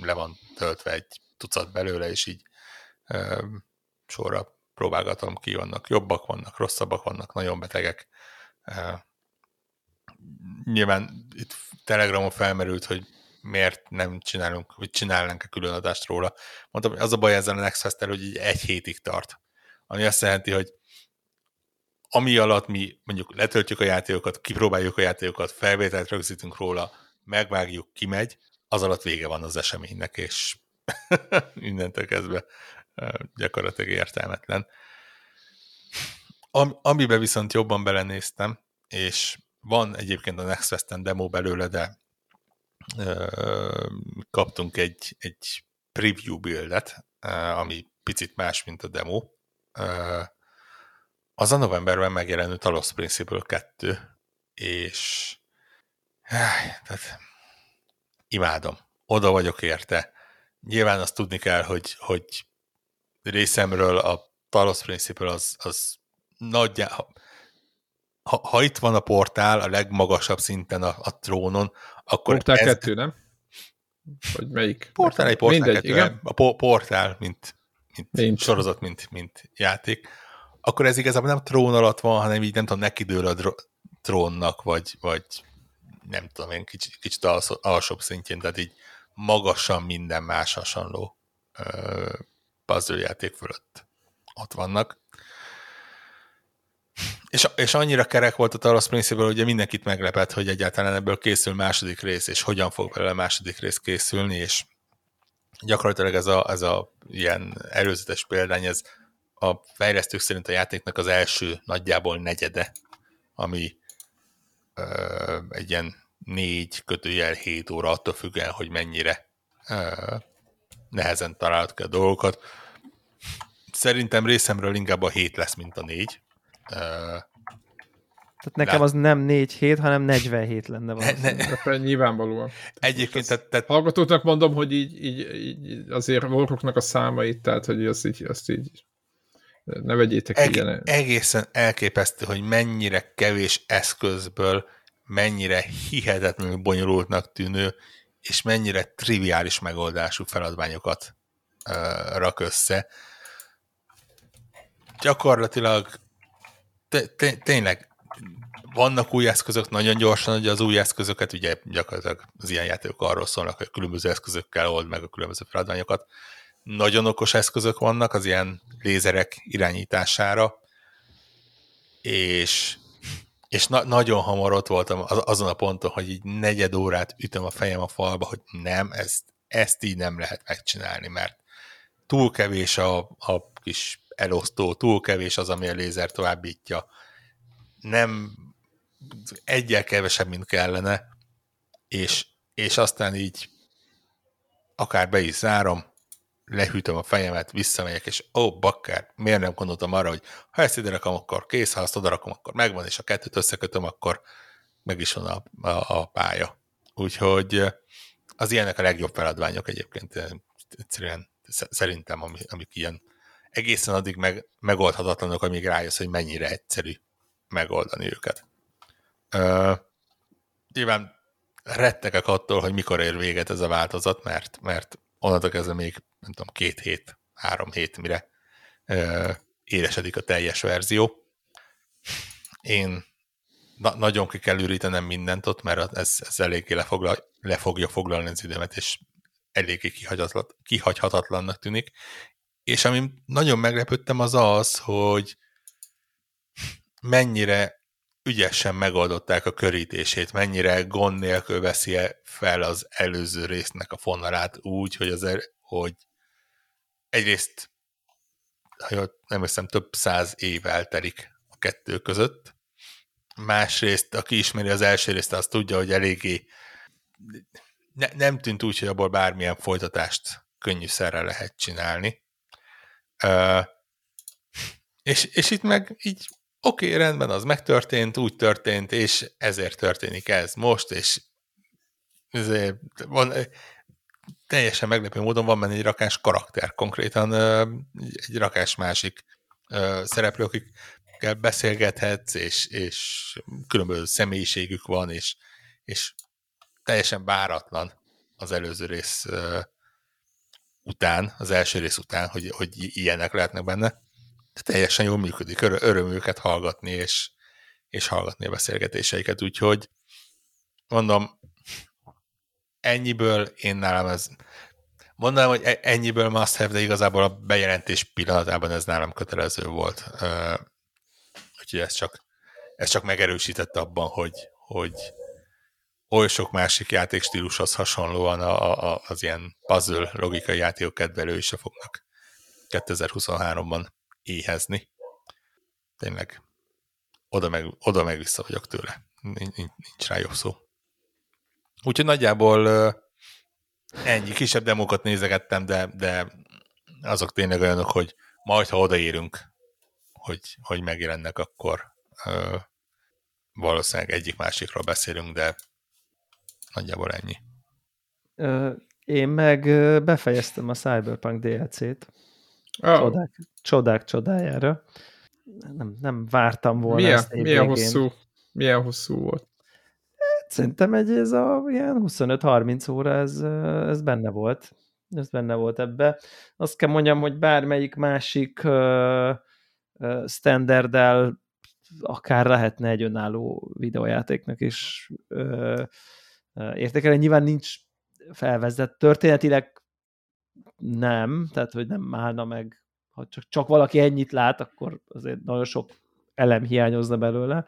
le van töltve egy tucat belőle, és így sorra próbálgatom ki, vannak jobbak, vannak rosszabbak, vannak nagyon betegek. Nyilván itt Telegramon felmerült, hogy miért nem csinálunk, vagy csinálnánk a külön adást róla. Mondtam, hogy az a baj ezzel a Next fest hogy így egy hétig tart. Ami azt jelenti, hogy ami alatt mi mondjuk letöltjük a játékokat, kipróbáljuk a játékokat, felvételt rögzítünk róla, megvágjuk, kimegy, az alatt vége van az eseménynek, és *laughs* mindentől kezdve gyakorlatilag értelmetlen. Am, amiben viszont jobban belenéztem, és van egyébként a Next Fest-en demo belőle, de ö, kaptunk egy, egy preview buildet, ö, ami picit más, mint a demo. Ö, az a novemberben megjelenő Talos Principle 2, és tehát imádom. Oda vagyok érte. Nyilván azt tudni kell, hogy, hogy részemről a Talos Principle az, az nagyjából, ha, ha itt van a portál a legmagasabb szinten a, a trónon, akkor Portál ez... kettő, nem? Vagy melyik? Portál egy portál Mindegy, kettő, igen? A po- portál, mint, mint sorozat, mint, mint játék. Akkor ez igazából nem trón alatt van, hanem így nem tudom, neki dől a dro- trónnak, vagy, vagy nem tudom én, kicsit, kicsit alsó, alsóbb szintjén, tehát így magasan minden más hasonló puzzle játék fölött ott vannak. És, és annyira kerek volt a Talos Principle, hogy mindenkit meglepett, hogy egyáltalán ebből készül második rész, és hogyan fog belőle második rész készülni, és gyakorlatilag ez a, ez a ilyen előzetes példány, ez a fejlesztők szerint a játéknak az első nagyjából negyede, ami ö, egy ilyen négy kötőjel hét óra, attól függően, hogy mennyire ö, nehezen találod ki a dolgokat. Szerintem részemről inkább a hét lesz, mint a négy. Tehát nekem az nem 4 hét, hanem 47 lenne valószínűleg. Ne, ne. Nyilvánvalóan. Egyébként, tehát, tehát... Hallgatóknak mondom, hogy így, így, így azért voroknak a számait, tehát hogy azt így, azt így ne vegyétek Eg- ilyen. Egészen elképesztő, hogy mennyire kevés eszközből, mennyire hihetetlenül bonyolultnak tűnő, és mennyire triviális megoldású feladványokat uh, rak össze. Gyakorlatilag tényleg vannak új eszközök, nagyon gyorsan, hogy az új eszközöket, ugye gyakorlatilag az ilyen játékok arról szólnak, hogy különböző eszközökkel old meg a különböző feladványokat. Nagyon okos eszközök vannak az ilyen lézerek irányítására, és, és na- nagyon hamar ott voltam az, azon a ponton, hogy így negyed órát ütöm a fejem a falba, hogy nem, ezt, ezt így nem lehet megcsinálni, mert túl kevés a, a kis elosztó, túl kevés az, ami a lézer továbbítja. Nem egyel kevesebb, mint kellene, és, és aztán így akár be is zárom, lehűtöm a fejemet, visszamegyek, és ó, oh, bakker, miért nem gondoltam arra, hogy ha ezt ide rakom, akkor kész, ha azt oda rakom, akkor megvan, és a kettőt összekötöm, akkor meg is van a, a, a pálya. Úgyhogy az ilyenek a legjobb feladványok egyébként, egyszerűen szerintem, amik ilyen egészen addig meg, megoldhatatlanok, amíg rájössz, hogy mennyire egyszerű megoldani őket. Uh, nyilván rettegek attól, hogy mikor ér véget ez a változat, mert, mert onnantól kezdve még, nem tudom, két hét, három hét, mire uh, éresedik a teljes verzió. Én na- nagyon ki kell ürítenem mindent ott, mert ez, ez eléggé lefoglal, le fogja foglalni az időmet, és eléggé kihagyhatatlannak tűnik, és ami nagyon meglepődtem az az, hogy mennyire ügyesen megoldották a körítését, mennyire gond nélkül veszi -e fel az előző résznek a fonalát úgy, hogy, az, er, hogy egyrészt ha nem hiszem, több száz év eltelik a kettő között. Másrészt, aki ismeri az első részt, az tudja, hogy eléggé ne, nem tűnt úgy, hogy abból bármilyen folytatást könnyűszerre lehet csinálni. Uh, és, és itt meg így oké, okay, rendben, az megtörtént, úgy történt, és ezért történik ez most, és ezért van, teljesen meglepő módon van benne egy rakás karakter, konkrétan egy rakás másik szereplő, akikkel beszélgethetsz, és, és különböző személyiségük van, és, és teljesen váratlan az előző rész után, az első rész után, hogy, hogy ilyenek lehetnek benne. Teljesen jól működik, Ör, öröm őket hallgatni, és, és hallgatni a beszélgetéseiket, úgyhogy mondom, ennyiből én nálam ez mondanám, hogy e- ennyiből must have, de igazából a bejelentés pillanatában ez nálam kötelező volt. Úgyhogy ez csak, ez csak megerősítette abban, hogy, hogy oly sok másik játékstílushoz hasonlóan a, a, az ilyen puzzle logikai játékok kedvelői se fognak 2023-ban éhezni. Tényleg oda meg, oda meg vissza vagyok tőle. Nincs, nincs rá jobb szó. Úgyhogy nagyjából ennyi kisebb demókat nézegettem, de, de azok tényleg olyanok, hogy majd, ha odaérünk, hogy, hogy megjelennek, akkor ö, valószínűleg egyik-másikról beszélünk, de nagyjából ennyi. Én meg befejeztem a Cyberpunk DLC-t. Oh. Csodák, csodák csodájára. Nem, nem vártam volna milyen, ezt milyen hosszú, milyen hosszú volt? Hát, szerintem egy ez a ilyen 25-30 óra ez, ez benne volt. Ez benne volt ebbe. Azt kell mondjam, hogy bármelyik másik uh, uh, standarddel akár lehetne egy önálló videójátéknak is uh, értékelni. Nyilván nincs felvezett történetileg nem, tehát hogy nem állna meg, ha csak, csak valaki ennyit lát, akkor azért nagyon sok elem hiányozna belőle.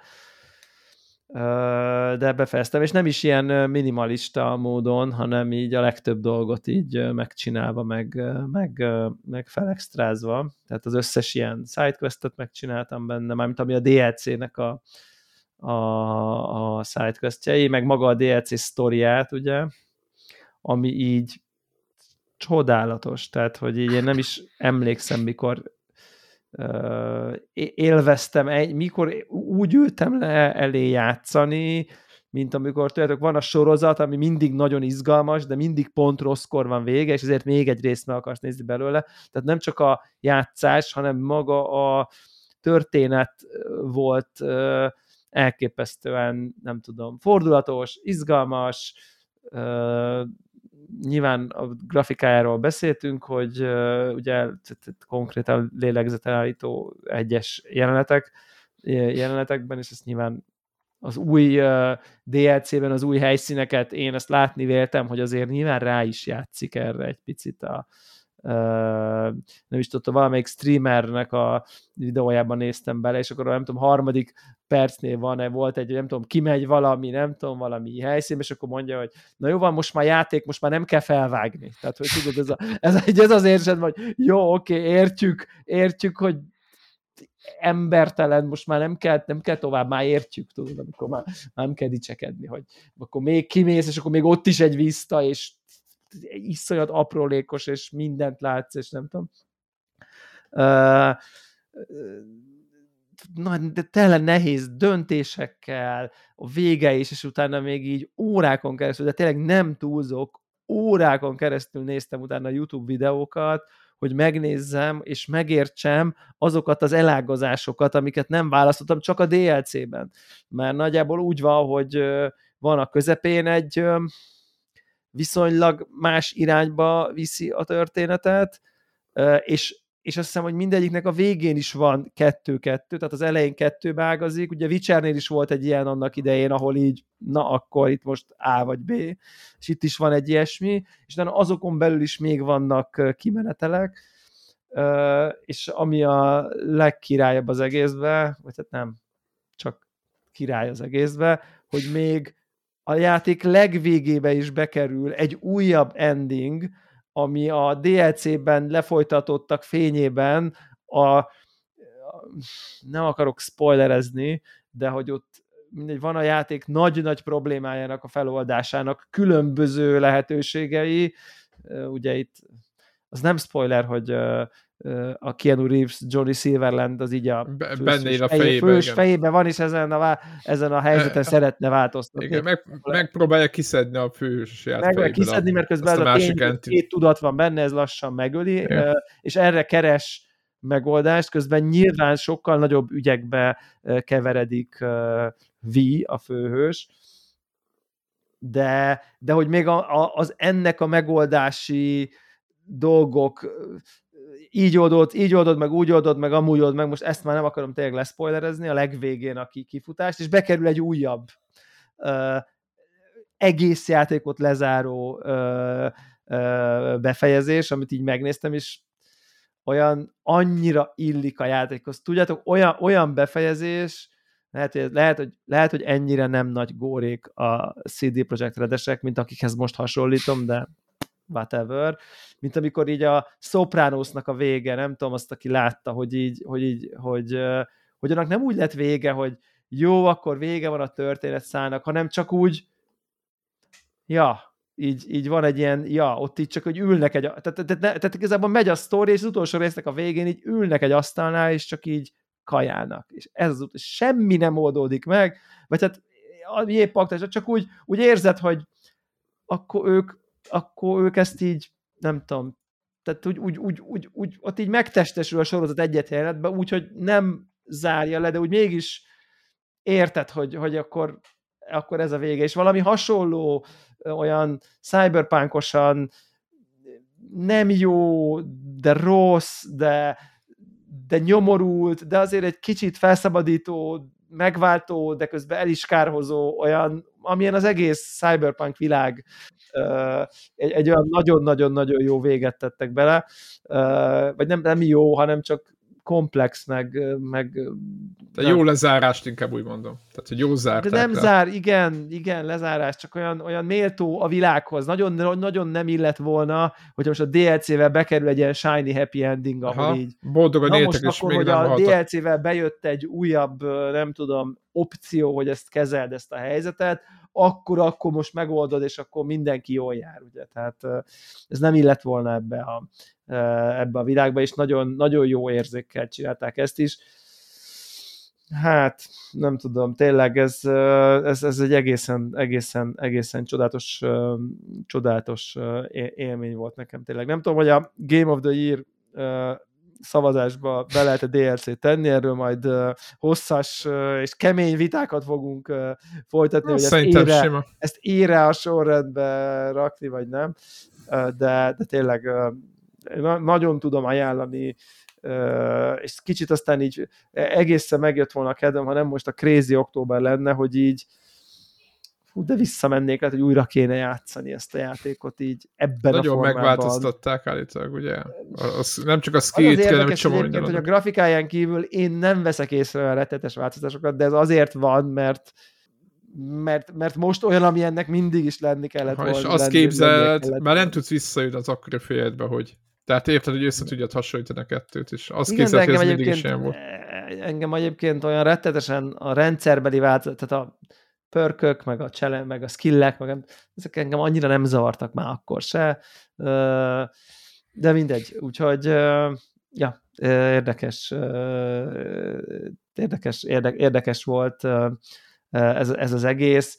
De befejeztem, és nem is ilyen minimalista módon, hanem így a legtöbb dolgot így megcsinálva, meg, meg, meg felextrázva. Tehát az összes ilyen sidequestet megcsináltam benne, mármint ami a DLC-nek a, a, a sidequestjei, meg maga a DLC sztoriát, ugye, ami így csodálatos, tehát, hogy így én nem is emlékszem, mikor uh, élveztem, egy, mikor úgy ültem le elé játszani, mint amikor tudjátok, van a sorozat, ami mindig nagyon izgalmas, de mindig pont rosszkor van vége, és ezért még egy részt meg akarsz nézni belőle. Tehát nem csak a játszás, hanem maga a történet volt uh, elképesztően, nem tudom, fordulatos, izgalmas, uh, nyilván a grafikájáról beszéltünk, hogy ugye konkrétan lélegzetelállító egyes jelenetek, jelenetekben, és ezt nyilván az új DLC-ben az új helyszíneket én ezt látni véltem, hogy azért nyilván rá is játszik erre egy picit a, nem is tudtam, valamelyik streamernek a videójában néztem bele, és akkor nem tudom, harmadik percnél van-e, volt egy, nem tudom, kimegy valami, nem tudom, valami helyszín, és akkor mondja, hogy na jó van, most már játék, most már nem kell felvágni. Tehát, hogy tudod, ez, a, ez, ez az érzed, hogy jó, oké, értjük, értjük, hogy embertelen, most már nem kell, nem kell tovább, már értjük, tudod, amikor már, már nem kell dicsekedni, hogy akkor még kimész, és akkor még ott is egy vissza, és iszonyat aprólékos, és mindent látsz, és nem tudom. Na, de tele nehéz döntésekkel, a vége is, és utána még így órákon keresztül, de tényleg nem túlzok, órákon keresztül néztem utána a YouTube videókat, hogy megnézzem és megértsem azokat az elágazásokat, amiket nem választottam csak a DLC-ben. Mert nagyjából úgy van, hogy van a közepén egy viszonylag más irányba viszi a történetet, és, és azt hiszem, hogy mindegyiknek a végén is van kettő-kettő, tehát az elején kettő ágazik, ugye Witchernél is volt egy ilyen annak idején, ahol így, na akkor itt most A vagy B, és itt is van egy ilyesmi, és utána azokon belül is még vannak kimenetelek, és ami a legkirályabb az egészbe, vagy hát nem, csak király az egészbe, hogy még a játék legvégébe is bekerül egy újabb ending, ami a DLC-ben lefolytatottak fényében a nem akarok spoilerezni, de hogy ott mindegy, van a játék nagy-nagy problémájának a feloldásának különböző lehetőségei, ugye itt az nem spoiler, hogy a Keanu Reeves, Johnny Silverland az így a benne a fejébe, fős fejébe van, és ezen a, ezen a helyzeten *laughs* szeretne változtatni. Igen, meg, megpróbálja kiszedni a fősját Meg kiszedni, mert közben ez a, a két tudat van benne, ez lassan megöli, Igen. és erre keres megoldást, közben nyilván sokkal nagyobb ügyekbe keveredik V, a főhős, de, de hogy még a, a, az ennek a megoldási dolgok így oldod, így oldod, meg úgy oldod, meg amúgy oldod, meg most ezt már nem akarom tényleg leszpoilerezni, a legvégén a kifutást, és bekerül egy újabb. Uh, egész játékot lezáró ö, ö, befejezés, amit így megnéztem, és olyan annyira illik a játékhoz. Tudjátok, olyan, olyan befejezés, lehet hogy, lehet, hogy, lehet, hogy ennyire nem nagy górék a CD Projekt Redesek, mint akikhez most hasonlítom, de whatever, mint amikor így a Sopranosnak a vége, nem tudom azt, aki látta, hogy így, hogy így, hogy, hogy annak nem úgy lett vége, hogy jó, akkor vége van a történet szállnak, hanem csak úgy, ja, így, így van egy ilyen, ja, ott így csak, hogy ülnek egy, tehát, tehát, tehát, tehát igazából megy a sztori, és az utolsó résznek a végén így ülnek egy asztalnál, és csak így kajálnak. És ez az semmi nem oldódik meg, vagy hát épp aktuális, csak úgy, úgy érzed, hogy akkor ők, akkor ők ezt így, nem tudom, tehát úgy, úgy, úgy, úgy, úgy ott így megtestesül a sorozat egyet jelenetben, úgyhogy nem zárja le, de úgy mégis érted, hogy, hogy akkor, akkor ez a vége. És valami hasonló, olyan cyberpunkosan nem jó, de rossz, de, de nyomorult, de azért egy kicsit felszabadító, megváltó, de közben el is kárhozó, olyan, amilyen az egész cyberpunk világ egy, egy olyan nagyon-nagyon-nagyon jó véget tettek bele, vagy nem, nem jó, hanem csak komplex, meg... meg De jó lezárást inkább úgy mondom. Tehát, hogy jó zárták De nem le. zár, igen, igen, lezárás, csak olyan, olyan méltó a világhoz. Nagyon, nagyon nem illet volna, hogyha most a DLC-vel bekerül egy ilyen shiny happy ending, ahol Aha, így... Boldogan éltek, és akkor, még hogy a DLC-vel bejött egy újabb, nem tudom, opció, hogy ezt kezeld ezt a helyzetet, akkor, akkor most megoldod, és akkor mindenki jól jár, ugye, tehát ez nem illet volna ebbe a, ebbe a világba, és nagyon, nagyon jó érzékkel csinálták ezt is. Hát, nem tudom, tényleg ez, ez, ez egy egészen, egészen, egészen csodálatos, csodálatos élmény volt nekem tényleg. Nem tudom, hogy a Game of the Year szavazásba be lehet a DLC-t tenni, erről majd hosszas és kemény vitákat fogunk folytatni, hogy ezt ére, ezt ére a sorrendbe rakni, vagy nem, de, de tényleg na, nagyon tudom ajánlani, és kicsit aztán így egészen megjött volna a kedvem, ha nem most a Crazy Október lenne, hogy így fú, de visszamennék, lehet, hogy újra kéne játszani ezt a játékot így ebben Nagyon a formában. megváltoztatták állítólag, ugye? Az, nem csak a skillt kell, hanem csomó minden. hogy a grafikáján kívül én nem veszek észre a rettetes változásokat, de ez azért van, mert mert, mert most olyan, ami ennek mindig is lenni kellett volna. És azt képzeled, mert nem tudsz visszajönni az akkori fejedbe, hogy tehát érted, hogy össze tudjad hasonlítani a kettőt, és azt képzeled, hogy ez mindig is ilyen volt. Engem egyébként olyan rettetesen a rendszerbeli változat, tehát a pörkök, meg a challenge, meg a skillek, meg ezek engem annyira nem zavartak már akkor se, de mindegy, úgyhogy ja, érdekes, érdekes, érdekes volt ez, ez az egész,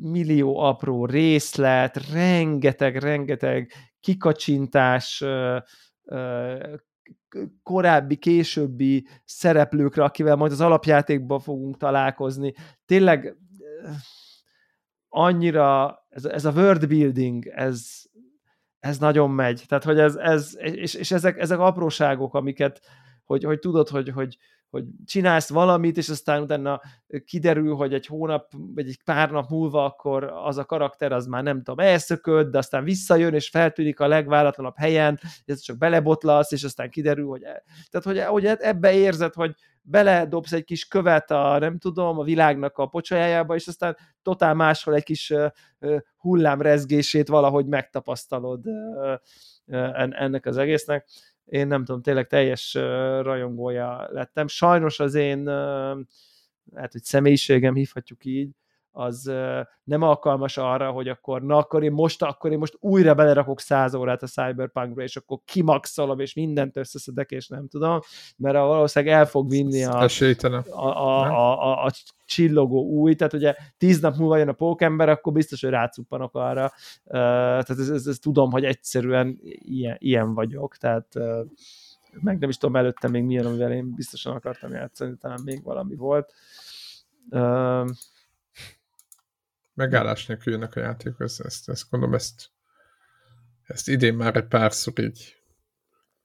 millió apró részlet, rengeteg, rengeteg kikacsintás, korábbi, későbbi szereplőkre, akivel majd az alapjátékban fogunk találkozni. Tényleg annyira, ez, ez a world building, ez, ez nagyon megy. Tehát, hogy ez, ez és, és ezek, ezek apróságok, amiket, hogy, hogy tudod, hogy, hogy, hogy csinálsz valamit, és aztán utána kiderül, hogy egy hónap, vagy egy pár nap múlva akkor az a karakter az már nem tudom, elszököd, de aztán visszajön, és feltűnik a legváratlanabb helyen, ez csak belebotlasz, és aztán kiderül, hogy... E, tehát, hogy, hogy ebbe érzed, hogy beledobsz egy kis követ a, nem tudom, a világnak a pocsajájába, és aztán totál máshol egy kis hullámrezgését valahogy megtapasztalod ennek az egésznek én nem tudom, tényleg teljes rajongója lettem. Sajnos az én, hát hogy személyiségem hívhatjuk így, az nem alkalmas arra, hogy akkor, na akkor én most, akkor én most újra belerakok száz órát a Cyberpunkra, és akkor kimaxolom, és mindent összeszedek, és nem tudom, mert a valószínűleg el fog vinni a, a, a, a, a, a csillogó új, tehát ugye tíz nap múlva jön a pókember, akkor biztos, hogy rácuppanok arra, tehát ez, ez, ez, tudom, hogy egyszerűen ilyen, ilyen vagyok, tehát meg nem is tudom előtte még milyen, amivel én biztosan akartam játszani, talán még valami volt megállás nélkül jönnek a játékok, ezt, ezt, gondolom, ezt, ezt idén már egy párszor így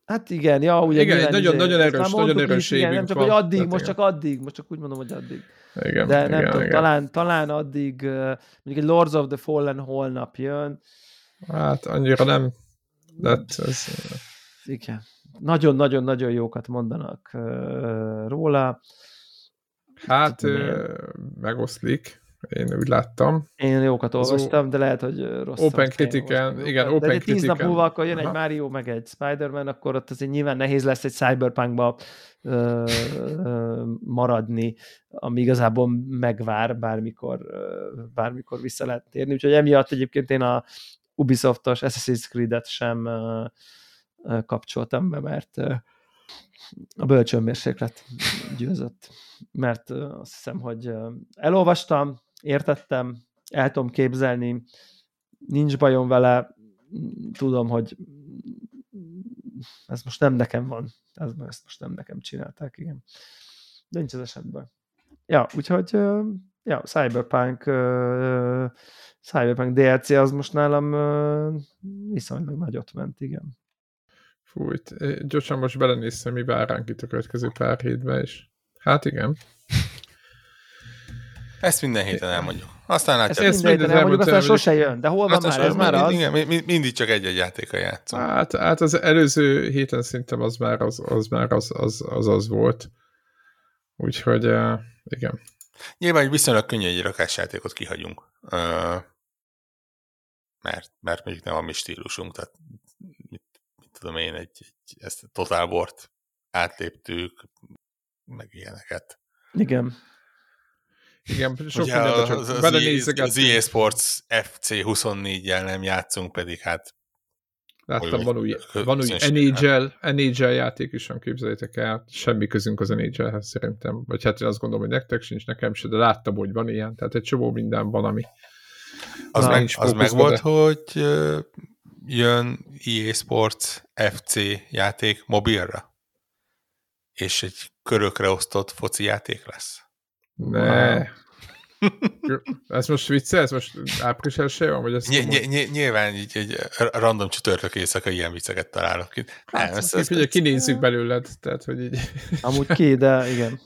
Hát igen, ja, ugye igen, nagyon, izé, nagyon erős, nagyon erős is, igen, nem csak, van. hogy addig, most igen. csak addig, most csak úgy mondom, hogy addig. Igen, De nem igen, tudom, igen. Talán, talán addig, mondjuk egy Lords of the Fallen holnap jön. Hát annyira nem lett ez. Igen. Nagyon-nagyon-nagyon jókat mondanak róla. Hát megoszlik. Én úgy láttam. Én jókat olvastam, de lehet, hogy rossz. Open Critical, igen, Open De tíz nap múlva akkor jön Aha. egy Mario, meg egy Spider-Man, akkor ott azért nyilván nehéz lesz egy Cyberpunkba ö, ö, maradni, ami igazából megvár, bármikor, bármikor vissza lehet térni. Úgyhogy emiatt egyébként én a Ubisoftos Assassin's Creed-et sem ö, ö, kapcsoltam be, mert ö, a bölcsönmérséklet győzött. Mert azt hiszem, hogy elolvastam, értettem, el tudom képzelni, nincs bajom vele, tudom, hogy ez most nem nekem van, ez, ezt most nem nekem csinálták, igen. De nincs az esetben. Ja, úgyhogy ja, Cyberpunk Cyberpunk DLC az most nálam viszonylag nagyot ment, igen. Fújt. Gyorsan most belenéztem, mi vár ránk itt a következő pár hétben, és hát igen. *laughs* Ezt minden héten elmondjuk. Aztán látja. Ezt minden héten elmondjuk, aztán sose jön. De hol van már? Ez már az? Igen, mindig csak egy-egy játéka játszom. Hát, hát az előző héten szerintem az már az, az, már az, az, az, az volt. Úgyhogy uh, igen. Nyilván egy viszonylag könnyű egy rakásjátékot kihagyunk. Uh, mert, mert mondjuk nem a mi stílusunk, tehát mit, mit tudom én, egy, egy, ezt a Total War-t átléptük, meg ilyeneket. Igen. Igen, sok Ugye a, csak az, az, az EA Sports FC24-jel nem játszunk, pedig hát Láttam, van új, van új NHL, NHL játék is van, képzeljétek el. Semmi közünk az NHL-hez szerintem. Vagy hát én azt gondolom, hogy nektek sincs, nekem se, de láttam, hogy van ilyen. Tehát egy csomó minden van, ami... Az, meg, az meg volt, hogy jön EA Sports FC játék mobilra? És egy körökre osztott foci játék lesz? Ne. Wow. ez most vicce? Ez most április első van? Vagy ez ny- ny- ny- nyilván így egy random csütörtök éjszaka ilyen vicceket találok. Nem, hát, ezt, ezt, ugye kinézzük belőled, tehát hogy így... Amúgy ki, de igen. *laughs*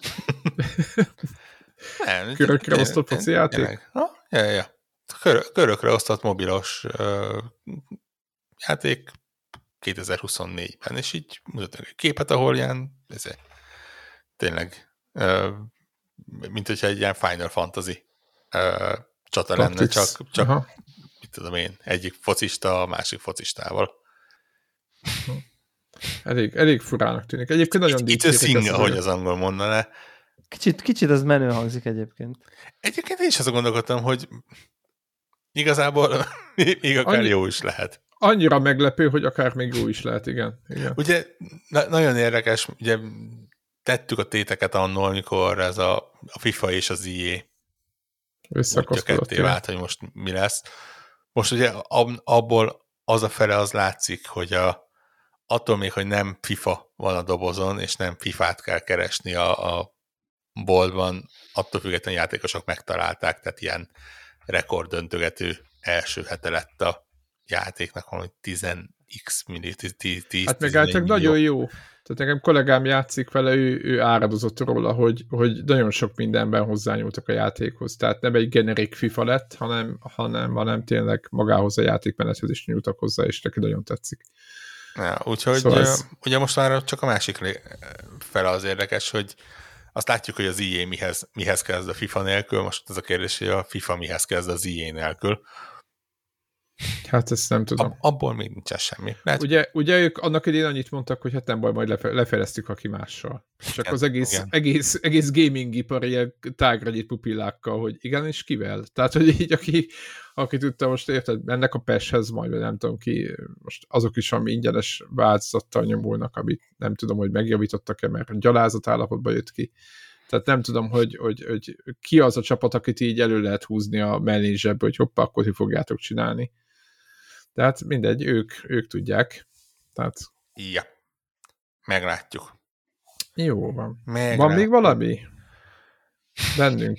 Nem, Körökre osztott foci játék? Ja, ja. Kör, körökre osztott mobilos uh, játék 2024-ben, és így mutatnak egy képet, ahol ilyen ez tényleg uh, mint hogyha egy ilyen Final Fantasy uh, csata Tactics. lenne, csak, csak Aha. mit tudom én, egyik focista a másik focistával. Elég, elég furának tűnik. Egyébként nagyon Itt a szing, ahogy az angol mondaná. Kicsit, kicsit ez menő hangzik egyébként. Egyébként én is azt gondolkodtam, hogy igazából *laughs* még akár Annyi, jó is lehet. Annyira meglepő, hogy akár még jó is lehet, igen. igen. Ugye na- nagyon érdekes, ugye tettük a téteket annól, amikor ez a, a FIFA és az IE ketté vált, hogy most mi lesz. Most ugye abból az a fele az látszik, hogy a, attól még, hogy nem FIFA van a dobozon, és nem FIFA-t kell keresni a, a boltban, attól függetlenül játékosok megtalálták, tehát ilyen rekorddöntögető első hete lett a játéknak, valami 10x millió, 10, 10 Hát meg hát nagyon jó. Tehát nekem kollégám játszik vele, ő, ő áradozott róla, hogy, hogy nagyon sok mindenben hozzányúltak a játékhoz. Tehát nem egy generik FIFA lett, hanem, hanem, hanem tényleg magához a játékmenethez is nyújtak hozzá, és neki nagyon tetszik. Ja, úgyhogy szóval ez... ugye most már csak a másik fele az érdekes, hogy azt látjuk, hogy az IE mihez, mihez kezd a FIFA nélkül, most az a kérdés, hogy a FIFA mihez kezd az IE nélkül. Hát ezt nem tudom. Ab, abból még nincs semmi. Lehet... Ugye, ugye ők annak idén annyit mondtak, hogy hát nem baj, majd lefe, lefejlesztük aki mással. Csak igen, az egész, igen. egész, egész gaming ipar ilyen tágra nyit pupillákkal, hogy igen, és kivel? Tehát, hogy így aki, aki tudta, most érted, ennek a peshez majd, nem tudom ki, most azok is, ami ingyenes változattal nyomulnak, amit nem tudom, hogy megjavítottak-e, mert gyalázat állapotban jött ki. Tehát nem tudom, hogy, hogy, hogy ki az a csapat, akit így elő lehet húzni a mellé hogy hoppá, akkor ti fogjátok csinálni. Tehát mindegy, ők, ők tudják. Tehát... Ja. Meglátjuk. Jó van. Meglátjuk. Van még valami? Bennünk.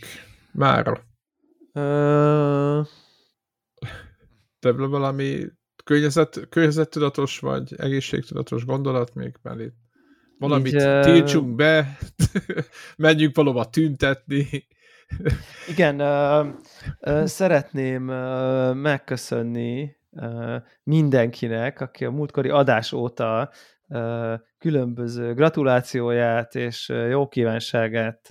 Mára. Uh... Te valami környezet, környezettudatos vagy egészségtudatos gondolat még belé? Valamit Így, tiltsunk be, *laughs* menjünk valóban tüntetni. Igen, uh, uh, szeretném uh, megköszönni mindenkinek, aki a múltkori adás óta különböző gratulációját és jó kívánságát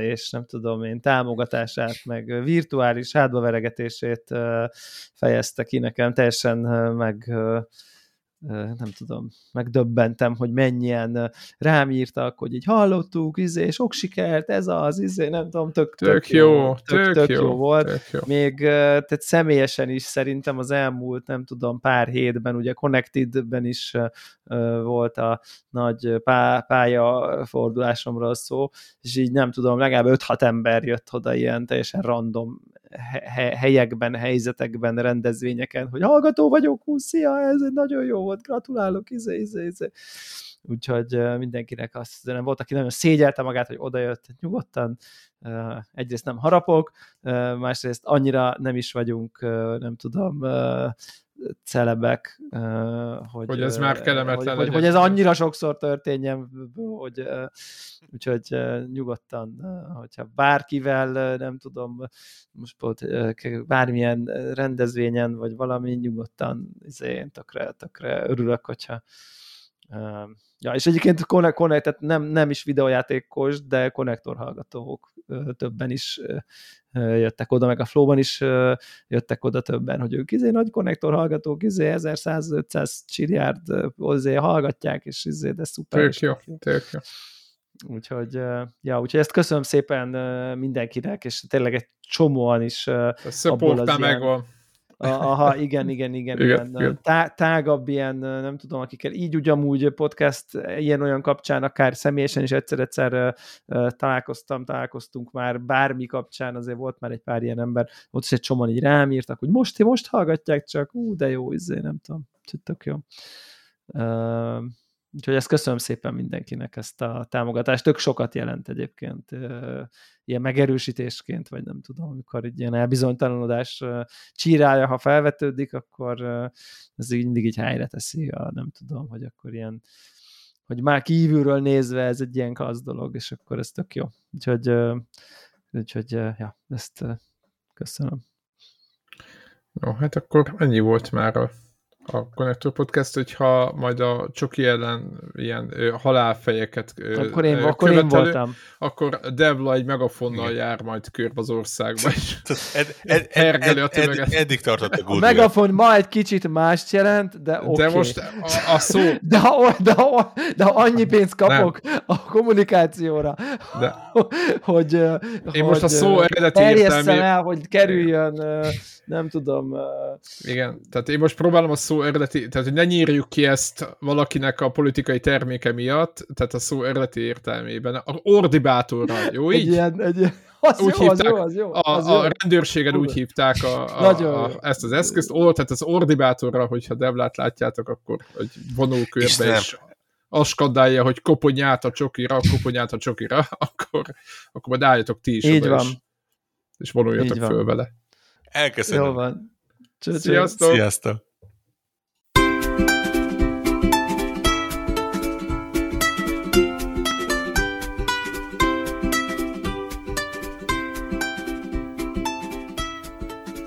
és nem tudom én támogatását, meg virtuális hátbaveregetését fejezte ki nekem, teljesen meg nem tudom, megdöbbentem, hogy mennyien rám írtak, hogy így hallottuk, izé, sok sikert, ez az, izé, nem tudom, tök, tök, tök jó, tök, tök, tök jó, jó volt. Tök jó. Még tehát személyesen is szerintem az elmúlt, nem tudom, pár hétben, ugye Connected-ben is volt a nagy pá, pályafordulásomról szó, és így nem tudom, legalább 5-6 ember jött oda ilyen teljesen random helyekben, helyzetekben, rendezvényeken, hogy hallgató vagyok, hú, szia, ez egy nagyon jó volt, gratulálok, izé, izé, izé. Úgyhogy mindenkinek azt nem volt, aki nagyon szégyelte magát, hogy odajött nyugodtan. Egyrészt nem harapok, másrészt annyira nem is vagyunk, nem tudom, celebek, hogy, hogy ez már kellemetlen hogy, hogy, hogy ez annyira sokszor történjen, hogy úgyhogy nyugodtan, hogyha bárkivel, nem tudom, most volt bármilyen rendezvényen, vagy valami, nyugodtan izé, én tökre, tökre örülök, hogyha Ja, és egyébként Connect, tehát nem, nem is videójátékos, de konnektor hallgatók többen is jöttek oda, meg a Flow-ban is jöttek oda többen, hogy ők izé nagy konnektor hallgatók, izé 1100-500 csiliárd izé hallgatják, és izé, de szuper. Tök jó, tök jó. Úgyhogy, ja, úgyhogy ezt köszönöm szépen mindenkinek, és tényleg egy csomóan is a az megvan. Aha, igen, igen, igen. igen, igen. Tá, tágabb ilyen, nem tudom, akikkel így ugyanúgy podcast ilyen-olyan kapcsán, akár személyesen is egyszer-egyszer találkoztam, találkoztunk már bármi kapcsán, azért volt már egy pár ilyen ember, ott is egy csomóan így rám írtak, hogy most, most hallgatják csak, ú, de jó, izé, nem tudom, tök jó. Uh, Úgyhogy ezt köszönöm szépen mindenkinek ezt a támogatást. Tök sokat jelent egyébként ilyen megerősítésként, vagy nem tudom, amikor egy ilyen elbizonytalanodás csírája, ha felvetődik, akkor ez így mindig így helyre teszi, a, nem tudom, hogy akkor ilyen hogy már kívülről nézve ez egy ilyen klassz dolog, és akkor ez tök jó. Úgyhogy, úgyhogy ja, ezt köszönöm. Jó, hát akkor ennyi volt már a a Connector Podcast, hogyha majd a Csoki ellen ilyen ö, halálfejeket ö, akkor én, ö, akkor én voltam. akkor Devla egy megafonnal Igen. jár majd körbe az országba, és *laughs* ed, ed, ed, ed, a tömeget. Ed, eddig tartott a good A megafon ma egy kicsit mást jelent, de oké. Okay. De most a, a szó... *laughs* De ha, de, ha, de ha annyi pénzt kapok Nem. a kommunikációra, de. *laughs* hogy... Én hogy, most a szó eredeti értelmét... el, hogy kerüljön nem tudom. Igen, tehát én most próbálom a szó eredeti, tehát hogy ne nyírjuk ki ezt valakinek a politikai terméke miatt, tehát a szó eredeti értelmében. A ordibátorra, jó így? Egy ilyen, egy ilyen... Az úgy jó, hívták, az jó, az jó, az a, jó. a rendőrségen úgy hívták a, a, a, ezt az eszközt, ó, tehát az ordibátorra, hogyha Devlát látjátok, akkor hogy vonókörbe is askadálja, hogy koponyát a csokira, koponyát a csokira, *laughs* akkor, akkor majd álljatok ti is Így van. És, és vonuljatok föl vele. Elköszönöm. Jó van. Cső, Sziasztok. Sziasztok.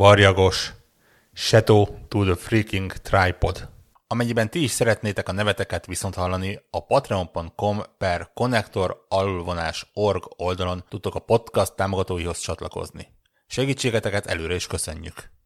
Varjagos, Seto to the freaking tripod. Amennyiben ti is szeretnétek a neveteket viszont hallani, a patreon.com per connector org oldalon tudtok a podcast támogatóihoz csatlakozni. Segítségeteket előre is köszönjük!